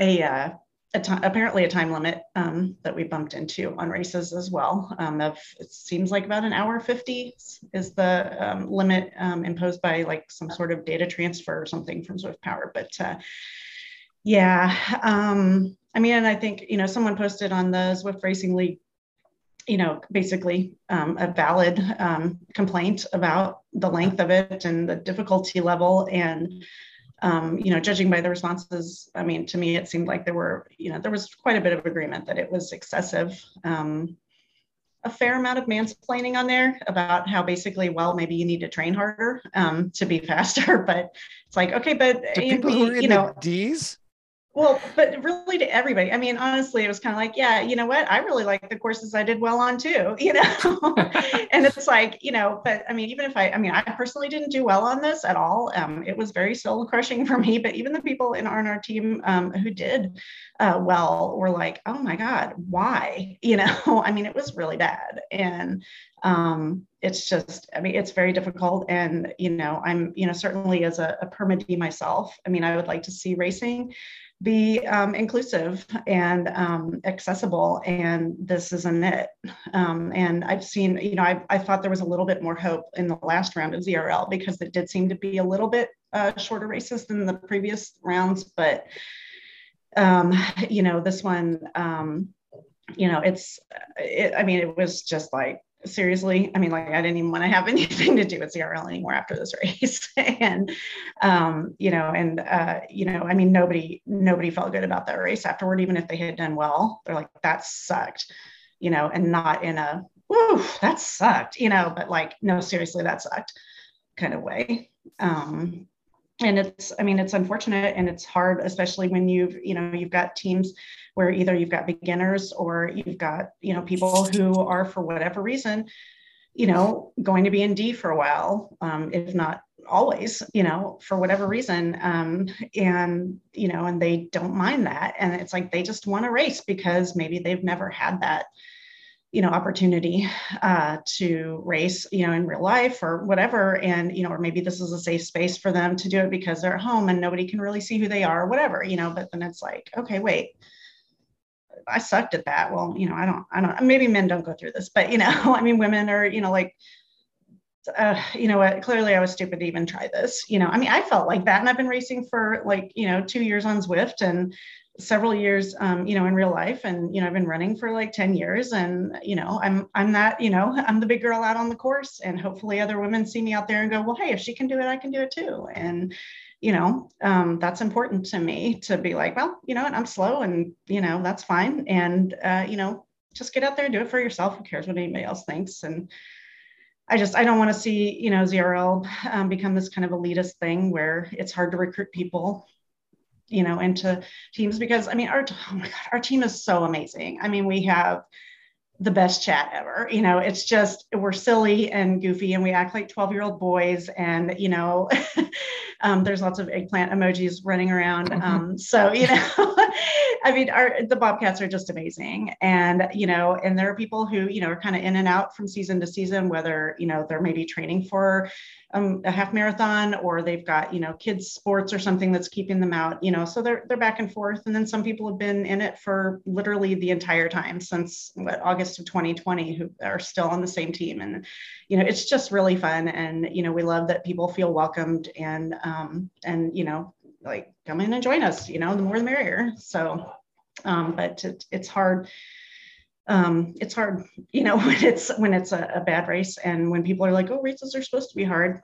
S4: a uh, a apparently a time limit um, that we bumped into on races as well. Um, of it seems like about an hour 50 is the um, limit um, imposed by like some sort of data transfer or something from ZwiftPower. But uh, yeah, um, I mean, and I think you know someone posted on the swift Racing League, you know, basically um, a valid complaint about the length of it and the difficulty level and um, you know, judging by the responses, I mean, to me, it seemed like there were, you know, there was quite a bit of agreement that it was excessive. Um, a fair amount of mansplaining on there about how basically, well, maybe you need to train harder um, to be faster. But it's like, okay, but
S1: to people who are in
S4: you know,
S1: the D's,
S4: well, but really to everybody. I mean, honestly, it was kind of like, yeah, you know what? I really like the courses I did well on too, you know? and it's like, you know, but I mean, even if I, I mean, I personally didn't do well on this at all. Um, it was very soul crushing for me, but even the people in our team um, who did uh, well were like, oh my God, why? You know, I mean, it was really bad. And um, it's just, I mean, it's very difficult. And, you know, I'm, you know, certainly as a, a permit myself, I mean, I would like to see racing be um, inclusive and um, accessible and this isn't it um, and i've seen you know I, I thought there was a little bit more hope in the last round of zrl because it did seem to be a little bit uh, shorter races than the previous rounds but um, you know this one um, you know it's it, i mean it was just like seriously i mean like i didn't even want to have anything to do with zrl anymore after this race. And um you know and uh you know i mean nobody nobody felt good about that race afterward even if they had done well. They're like that sucked you know and not in a whoo that sucked you know but like no seriously that sucked kind of way. Um and it's i mean it's unfortunate and it's hard especially when you've you know you've got teams where either you've got beginners or you've got you know people who are for whatever reason you know going to be in d for a while um, if not always you know for whatever reason um, and you know and they don't mind that. And it's like they just want to race because maybe they've never had that you know opportunity uh, to race you know in real life or whatever. And you know or maybe this is a safe space for them to do it because they're at home and nobody can really see who they are or whatever you know but then it's like okay wait i sucked at that. Well you know i don't i don't maybe men don't go through this but you know i mean women are you know like uh, you know what? Clearly i was stupid to even try this you know i mean i felt like that and i've been racing for like you know two years on zwift and several years um, you know in real life and you know i've been running for like 10 years and you know i'm i'm that you know i'm the big girl out on the course and hopefully other women see me out there and go well hey if she can do it i can do it too and you know um, that's important to me to be like well you know and i'm slow and you know that's fine. And uh, you know just get out there and do it for yourself. Who cares what anybody else thinks? And I just I don't want to see you know ZRL um, become this kind of elitist thing where it's hard to recruit people you know into teams because i mean our oh my god our team is so amazing. I mean we have the best chat ever. You know it's just we're silly and goofy and we act like 12 year old boys and you know um, there's lots of eggplant emojis running around mm-hmm. um, so you know i mean our the bobcats are just amazing. And you know and there are people who you know are kind of in and out from season to season whether you know they're maybe training for um, a half marathon or they've got you know kids sports or something that's keeping them out you know so they're they're back and forth. And then some people have been in it for literally the entire time since what august of 2020 who are still on the same team. And you know it's just really fun. And you know we love that people feel welcomed and um and you know like come in and join us you know the more the merrier so um but it, it's hard um, it's hard, you know, when it's when it's a, a, bad race and when people are like, "Oh, races are supposed to be hard."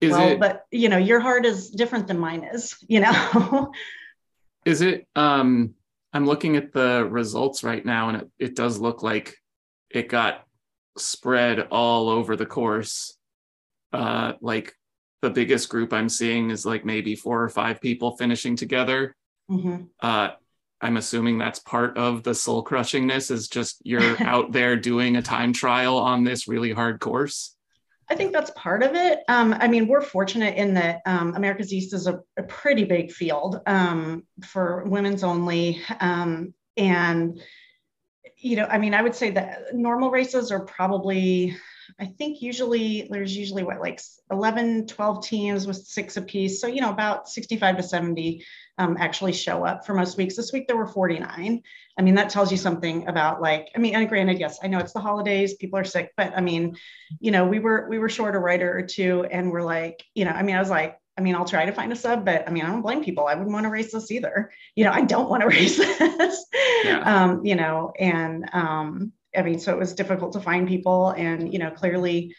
S4: Is well, it, but you know, your heart is different than mine is. You know.
S3: is it? Um, I'm looking at the results right now, and it, it does look like it got spread all over the course. Uh, like the biggest group I'm seeing is like maybe four or five people finishing together. Mm-hmm. Uh, I'm assuming that's part of the soul crushingness is just you're out there doing a time trial on this really hard course.
S4: I think that's part of it. Um, I mean, we're fortunate in that um, America's East is a, a pretty big field um, for women's only. Um, and, you know, I mean, I would say that normal races are probably, I think usually there's usually what, like 11, 12 teams with six apiece. So, you know, about 65 to 70 um, actually show up for most weeks. This week there were 49. I mean, that tells you something about like, I mean, and granted, yes, I know it's the holidays, people are sick, but I mean, you know, we were we were short a writer or two, and we're like, you know, I mean, I was like, I mean, I'll try to find a sub, but I mean, I don't blame people. I wouldn't want to race this either. You know, I don't want to race this. Yeah. Um, you know, and um, I mean, so it was difficult to find people, and you know, clearly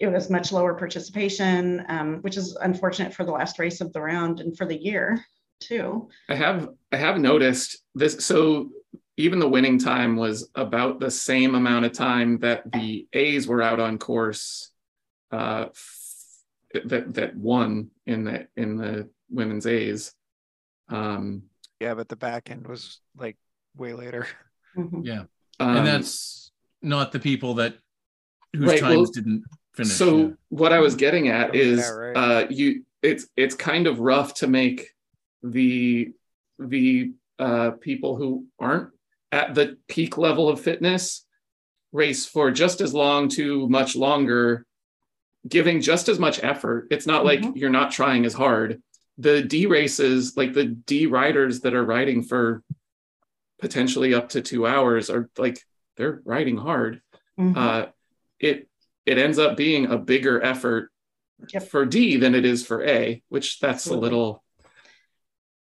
S4: it was much lower participation, um, which is unfortunate for the last race of the round and for the year too.
S3: I have I have noticed this. So even the winning time was about the same amount of time that the A's were out on course. Uh, that that won in the in the women's A's.
S1: Um, yeah, but the back end was like way later.
S2: Mm-hmm. Yeah, um, and that's not the people that whose right, times well, didn't finish.
S3: So yeah. what I was getting at is yeah, right. uh, you it's it's kind of rough to make the the uh, people who aren't at the peak level of fitness race for just as long to much longer giving just as much effort it's not mm-hmm. like you're not trying as hard the d races like the d riders that are riding for potentially up to two hours are like they're riding hard mm-hmm. uh, it it ends up being a bigger effort yep. for D than it is for A, which that's absolutely. a little.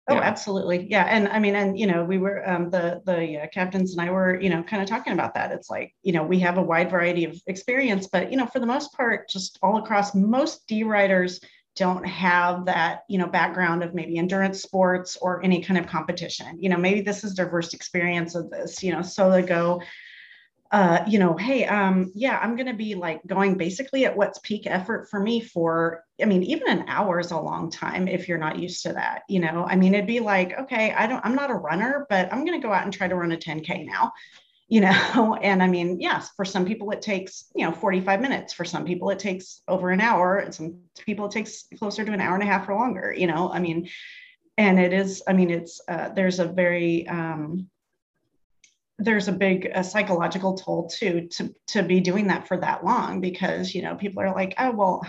S4: Oh, yeah. absolutely, yeah, and I mean, and you know, we were um, the the uh, captains and I were, you know, kind of talking about that. It's like, you know, we have a wide variety of experience, but you know, for the most part, just all across, most D riders don't have that you know background of maybe endurance sports or any kind of competition you know maybe this is their first experience of this you know so they go uh, you know, hey, um, yeah, I'm going to be like going basically at what's peak effort for me for, I mean, even an hour is a long time if you're not used to that. You know, I mean, it'd be like, okay, I don't, I'm not a runner, but I'm going to go out and try to run a 10K now, you know, and I mean, yes, for some people it takes, you know, 45 minutes. For some people it takes over an hour. And some people it takes closer to an hour and a half or longer, you know, I mean, and it is, I mean, it's, uh, there's a very, um, there's a big a psychological toll too to to be doing that for that long because you know people are like oh well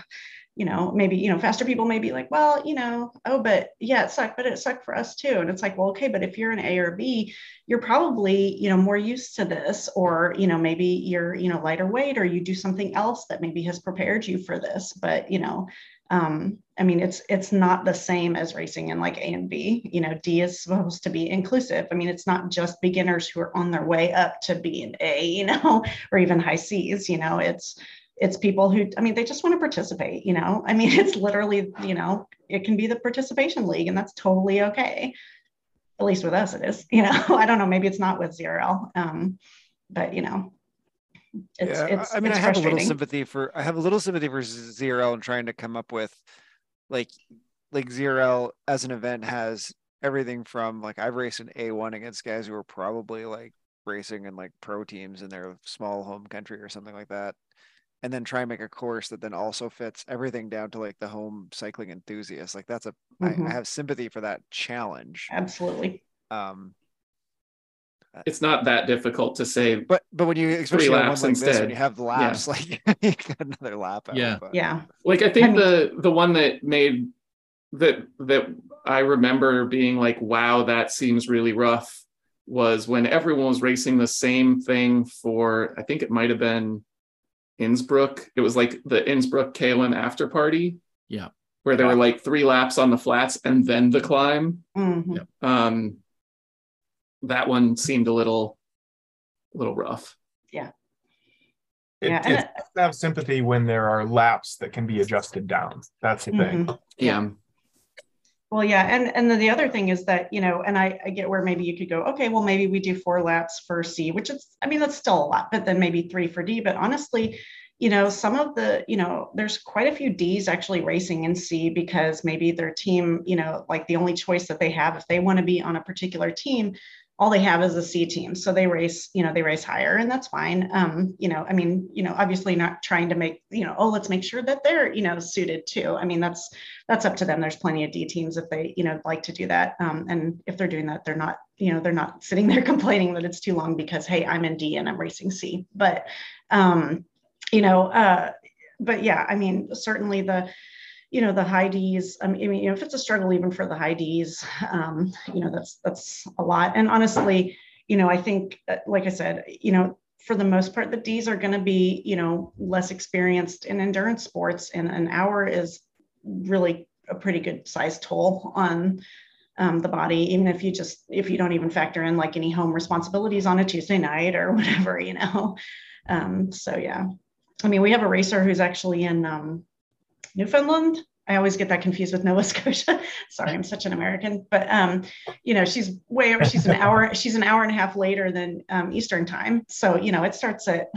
S4: you know maybe you know faster people may be like well you know oh but yeah it sucked but it sucked for us too and it's like well okay but if you're an a or b you're probably you know more used to this or you know maybe you're you know lighter weight or you do something else that maybe has prepared you for this but you know um, I mean, it's it's not the same as racing in like A and B. You know, D is supposed to be inclusive. I mean, it's not just beginners who are on their way up to B and A, you know, or even high C's. You know, it's it's people who I mean, they just want to participate. You know, I mean, it's literally you know, it can be the participation league, and that's totally okay. At least with us, it is. You know, I don't know. Maybe it's not with ZRL, um, but you know,
S1: it's, yeah, it's, I mean, I have a little sympathy for I have a little sympathy for ZRL and trying to come up with like like ZRL as an event has everything from like I've raced an A1 against guys who are probably like racing in like pro teams in their small home country or something like that. And then try and make a course that then also fits everything down to like the home cycling enthusiast. Like that's a mm-hmm. I, I mm-hmm. have sympathy for that challenge.
S4: Absolutely. Um,
S3: it's not that difficult to say.
S1: But but when you especially three laps like instead, this, when you have the laps, yeah. like you got another lap.
S4: Out, yeah,
S1: but.
S4: yeah.
S3: Like I think I mean, the the one that made that that I remember being like, wow, that seems really rough. Was when everyone was racing the same thing for I think it might have been Innsbruck. It was like the Innsbruck KOM after party.
S2: Yeah.
S3: Where there were like three laps on the flats and then the climb.
S4: Mm-hmm.
S3: Um, that one seemed a little a little rough.
S4: Yeah.
S5: It, yeah, it's have sympathy when there are laps that can be adjusted down. That's the mm-hmm.
S3: thing. Yeah.
S4: Well, yeah, and and then the other thing is that you know, and I, I get where maybe you could go, okay, well maybe we do four laps for C, which is, I mean, that's still a lot, but then maybe three for D. But honestly, you know, some of the, you know, there's quite a few D's actually racing in C because maybe their team, you know, like the only choice that they have if they want to be on a particular team, all they have is a C team. So they race, you know, they race higher and that's fine. Um, you know, I mean, you know, obviously not trying to make, you know, oh, let's make sure that they're, you know, suited too. I mean, that's, that's up to them. There's plenty of D teams if they, you know, like to do that. Um, and if they're doing that, they're not, you know, they're not sitting there complaining that it's too long because, Hey, I'm in D and I'm racing C, but, um, you know, uh, but yeah, I mean, certainly the, you know the high D's. I mean, you know, if it's a struggle even for the high D's, um, you know, that's that's a lot. And honestly, you know, I think, uh, like I said, you know, for the most part, the D's are going to be, you know, less experienced in endurance sports, and an hour is really a pretty good size toll on um, the body, even if you just if you don't even factor in like any home responsibilities on a Tuesday night or whatever, you know. Um, so yeah, I mean, we have a racer who's actually in um, Newfoundland. I always get that confused with Nova Scotia. Sorry, I'm such an American, but um, you know, she's way over. She's an hour. She's an hour and a half later than um, Eastern time. So you know, it starts at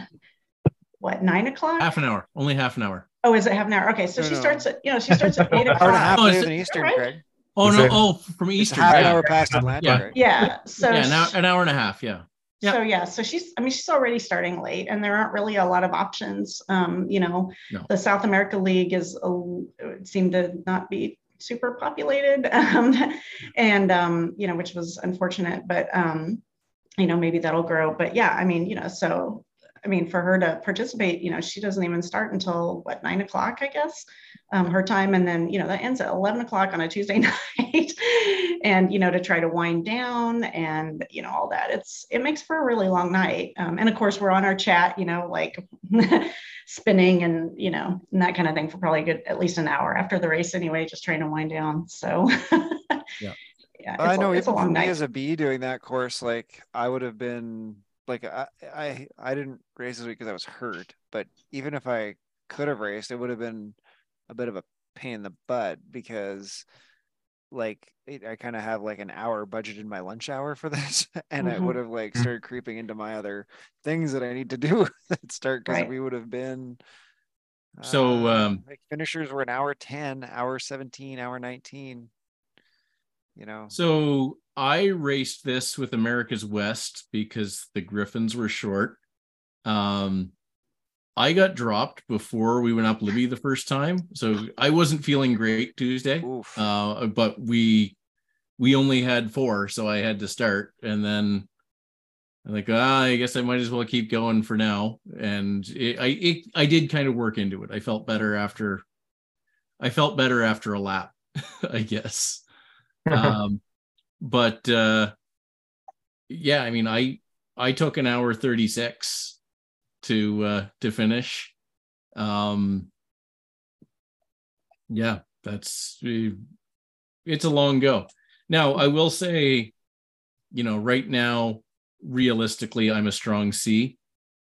S4: what nine o'clock?
S2: Half an hour, only half an hour.
S4: Oh, is it half an hour? Okay, so
S1: No,
S4: she
S1: no.
S4: starts at you know she starts at eight
S1: Hour and a half
S4: o'clock.
S2: Oh, is
S1: later Eastern,
S4: right?
S1: Craig.
S2: Oh
S5: Is
S2: no!
S5: it-
S2: Oh, from
S1: It's
S2: Eastern.
S1: half an hour past Atlantic.
S2: Yeah.
S1: Craig.
S4: Yeah. So
S2: yeah, an hour, an hour and a half. Yeah. Yeah.
S4: So yeah, so she's I mean she's already starting late and there aren't really a lot of options. Um, you know,
S2: No.
S4: the South America League is a, seemed to not be super populated. Um, and um, you know, which was unfortunate, but um, you know, maybe that'll grow. But yeah, I mean, you know, so I mean, for her to participate, you know, she doesn't even start until what nine o'clock, I guess, um, her time, and then you know that ends at eleven o'clock on a Tuesday night, and you know to try to wind down and you know all that. It's it makes for a really long night, um, and of course we're on our chat, you know, like spinning and you know and that kind of thing for probably good at least an hour after the race anyway, just trying to wind down. So
S2: Yeah.
S4: yeah,
S1: I know
S4: it's a
S1: even for me
S4: night.
S1: as a B doing that course, like I would have been like I I, I didn't race this week because I was hurt, but even if I could have raced, it would have been a bit of a pain in the butt because like it, I kind of have like an hour budgeted in my lunch hour for this, and I
S4: Mhm.
S1: would have like
S5: Mhm.
S1: started creeping into my other things that I need to do at start because
S4: Right.
S1: we would have been.
S2: So,
S1: uh,
S2: um,
S1: like finishers were an hour 10, hour 17, hour 19. You know,
S2: So I raced this with America's West because the Griffins were short. Um, I got dropped before we went up Libby the first time, so I wasn't feeling great Tuesday. Uh, but we we only had four, so I had to start, and then I'm like, ah, I guess I might as well keep going for now. And it, I it, I did kind of work into it. I felt better after. I felt better after a lap, I guess. um, but uh, yeah, I mean, I I took an hour thirty six to uh, to finish. Um, yeah, that's uh, it's a long go. Now, I will say, you know, right now, realistically, I'm a strong C.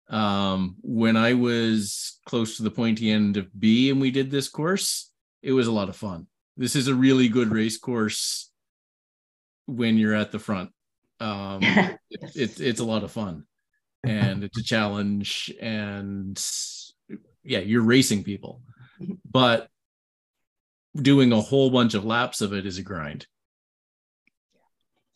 S2: Um, when I was close to the pointy end of B and we did this course, it was a lot of fun. This is a really good race course when you're at the front. Um, it,
S4: Yes.
S2: it, it's a lot of fun and it's a challenge and yeah you're racing people but doing a whole bunch of laps of it is a grind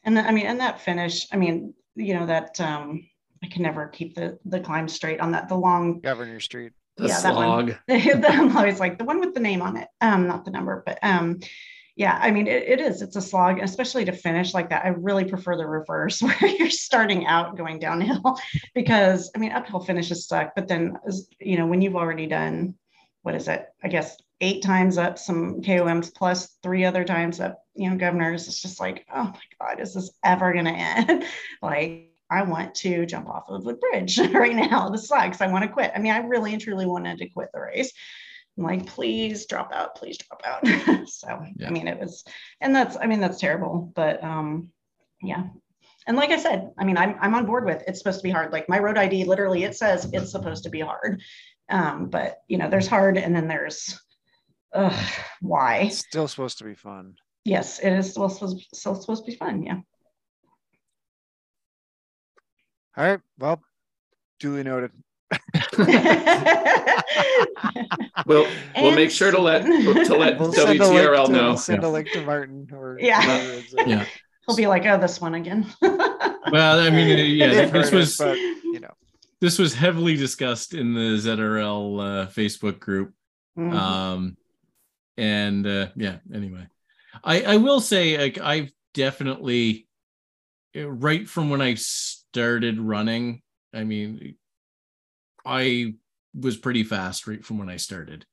S4: And I mean, and that finish, I mean, you know, that um I can never keep the the climb straight on that the long
S1: Governor Street.
S3: The
S4: Yeah, that one.
S3: slog.
S4: I'm always like the one with the name on it. Um, not the number, but um yeah, I mean it, it is, it's a slog, especially to finish like that. I really prefer the reverse where you're starting out going downhill because I mean uphill finishes suck, but then you know, when you've already done what is it? I guess eight times up some KOMs plus three other times up, you know, governors. It's just like, oh my God, is this ever gonna end? like I want to jump off of the bridge right now. This sucks. I want to quit. I mean, I really and truly wanted to quit the race. I'm like, please drop out, please drop out. so
S2: Yeah.
S4: I mean, it was, and that's, I mean, that's terrible. But um, yeah. And like I said, I mean, I'm I'm on board with it's supposed to be hard. Like my road ID, literally, it says it's supposed to be hard. Um, but you know, there's hard, and then there's, ugh, why?
S1: It's still supposed to be fun.
S4: Yes, it is still supposed still supposed to be fun. Yeah.
S1: All right. Well, duly noted.
S3: We'll we'll make sure to let to let
S1: We'll send
S3: WTRL
S1: to,
S3: know.
S1: we'll send a link to Martin or
S4: Yeah.
S1: whoever
S2: Yeah.
S4: He'll be like, oh, this one again.
S2: well, I mean, yeah, this
S1: heard
S2: was
S1: but you know,
S2: this was heavily discussed in the ZRL uh, Facebook group.
S4: Mhm.
S2: Um, and uh, yeah, anyway, I I will say like I've definitely uh, right from when I started running. I mean, I was pretty fast right from when I started.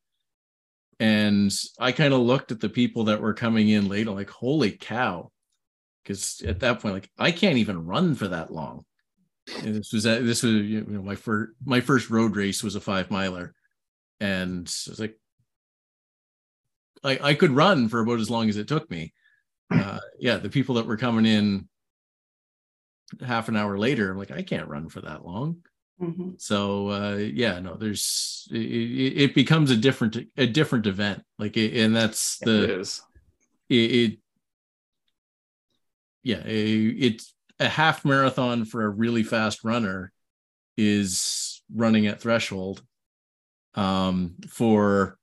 S2: And I kind of looked at the people that were coming in later, like, holy cow. Because at that point, like I can't even run for that long. And this was this was you know my first my first road race was a five miler, and I was like, I I could run for about as long as it took me. Uh, yeah, the people that were coming in half an hour later, I'm like, I can't run for that long.
S4: Mhm.
S2: So uh, yeah, no, there's it, it it becomes a different a different event, like it, and that's
S3: it
S2: the
S3: is.
S2: it, it yeah a- it's a half marathon for a really fast runner is running at threshold um for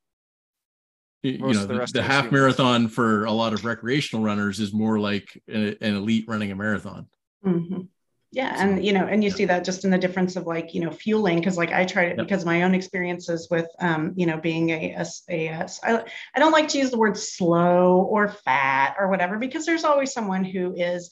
S2: y- you know
S1: the
S2: the, the half
S1: humans.
S2: marathon for a lot of recreational runners is more like a- an elite running a marathon
S4: Mhm. Yeah, and you know, and you see that just in the difference of like you know fueling because like I tried it
S2: Yep.
S4: because of my own experiences with um you know being a, a, s- a s- I, I don't like to use the word slow or fat or whatever because there's always someone who is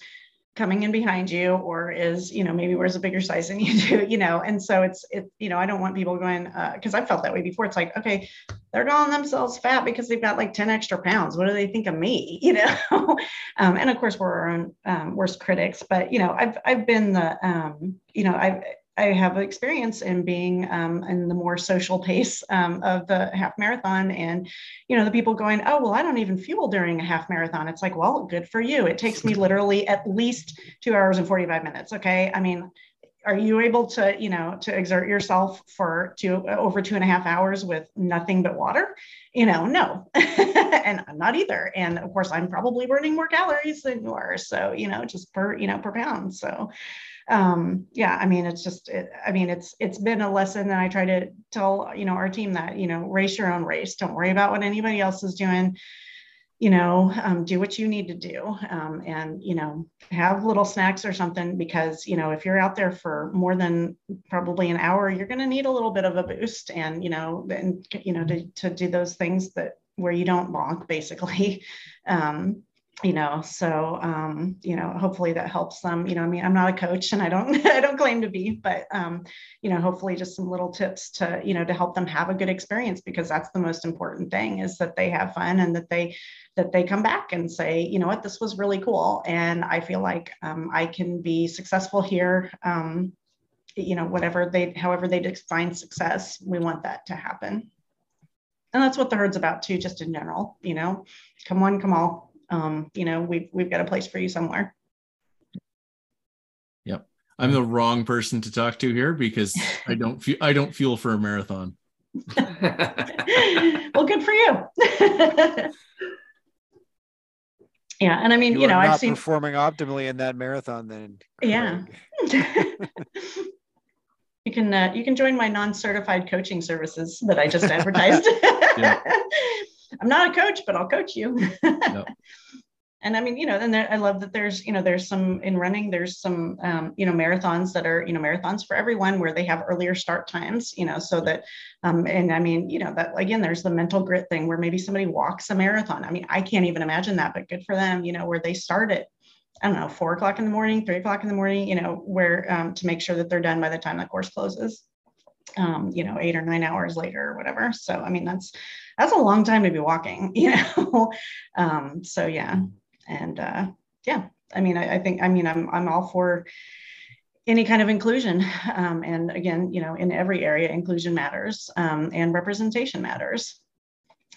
S4: coming in behind you or is you know maybe wears a bigger size than you do you know? And so it's it you know I don't want people going because I felt that way before. It's like okay they're calling themselves fat because they've got like 10 extra pounds. What do they think of me? You know? Um, and of course we're our own um, worst critics but you know i've i've been the um, you know i've I have experience in being um, in the more social pace um, of the half marathon, and you know the people going, "Oh, well, I don't even fuel during a half marathon." It's like, well, good for you. It takes me literally at least two hours and forty-five minutes. Okay, I mean, are you able to you know to exert yourself for two over two and a half hours with nothing but water you know no and i'm not either and of course i'm probably burning more calories than you are so you know just per you know per pound so um yeah i mean it's just it, i mean it's it's been a lesson that i try to tell you know our team that you know race your own race. Don't worry about what anybody else is doing. You know um, do what you need to do. Um, and you know have little snacks or something because you know if you're out there for more than probably an hour you're going to need a little bit of a boost and you know and you know to, to do those things that where you don't bonk basically. Um, you know so um, you know hopefully that helps them you know i mean i'm not a coach and i don't i don't claim to be but um, you know hopefully just some little tips to you know to help them have a good experience because that's the most important thing is that they have fun and that they that they come back and say you know what? This was really cool. And i feel like um, i can be successful here um, you know whatever they however they define success we want that to happen. And that's what the herd's about too just in general you know? Come one come all um, you know we've we've got a place for you somewhere Yep.
S2: i'm the wrong person to talk to here because i don't feel i don't fuel for a marathon
S4: well good for you yeah and i mean you,
S1: you,
S4: know
S1: are
S4: i've seen
S1: performing optimally in that marathon. Then
S4: Yeah. You can uh, you can join my non-certified coaching services that I just advertised. I'm not a coach, but I'll coach you. And I mean, you know, and there, I love that there's, you know, there's some in running, there's some, um, you know, marathons that are, you know, marathons for everyone where they have earlier start times, you know, so that, um, and I mean, you know, that again, there's the mental grit thing where maybe somebody walks a marathon. I mean, I can't even imagine that, but good for them, you know, where they start at, I don't know, four o'clock in the morning, three o'clock in the morning, you know, where um, to make sure that they're done by the time the course closes. Um, you know, eight or nine hours later or whatever. So I mean, that's that's a long time to be walking, you know. um, so yeah, and uh, yeah, I mean, I, I think I mean I'm I'm all for any kind of inclusion. Um, and again, you know, in every area, inclusion matters um, and representation matters.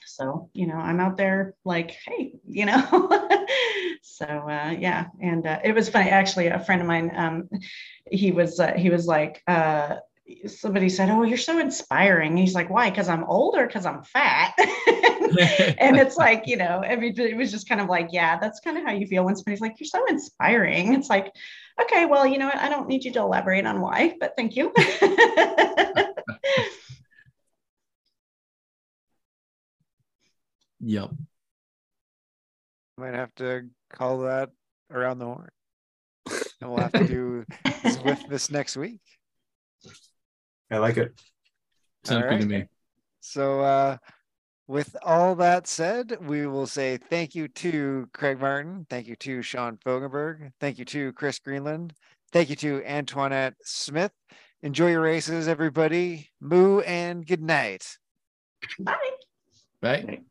S4: So, you know, I'm out there like, hey, you know. so uh, yeah, and uh, it was funny. Actually, a friend of mine, um, he was uh, he was like, uh, somebody said, "Oh, you're so inspiring." He's like, "Why? Because I'm older, because I'm fat?" and it's like, you know, I mean, it was just kind of like, yeah, that's kind of how you feel when somebody's like, "You're so inspiring." It's like, okay, well, you know what? I don't need you to elaborate on why, but thank you.
S2: yep
S1: Might have to call that around the horn. and we'll have to do with this next week.
S5: I like it.
S2: Sounds
S1: All
S2: good to me.
S1: So, uh, with all that said, we will say thank you to Craig Martin. Thank you to Sean Fogenberg. Thank you to Chris Greenland. Thank you to Antoinette Smith. Enjoy your races, everybody. Moo and good night.
S4: Bye.
S2: Right?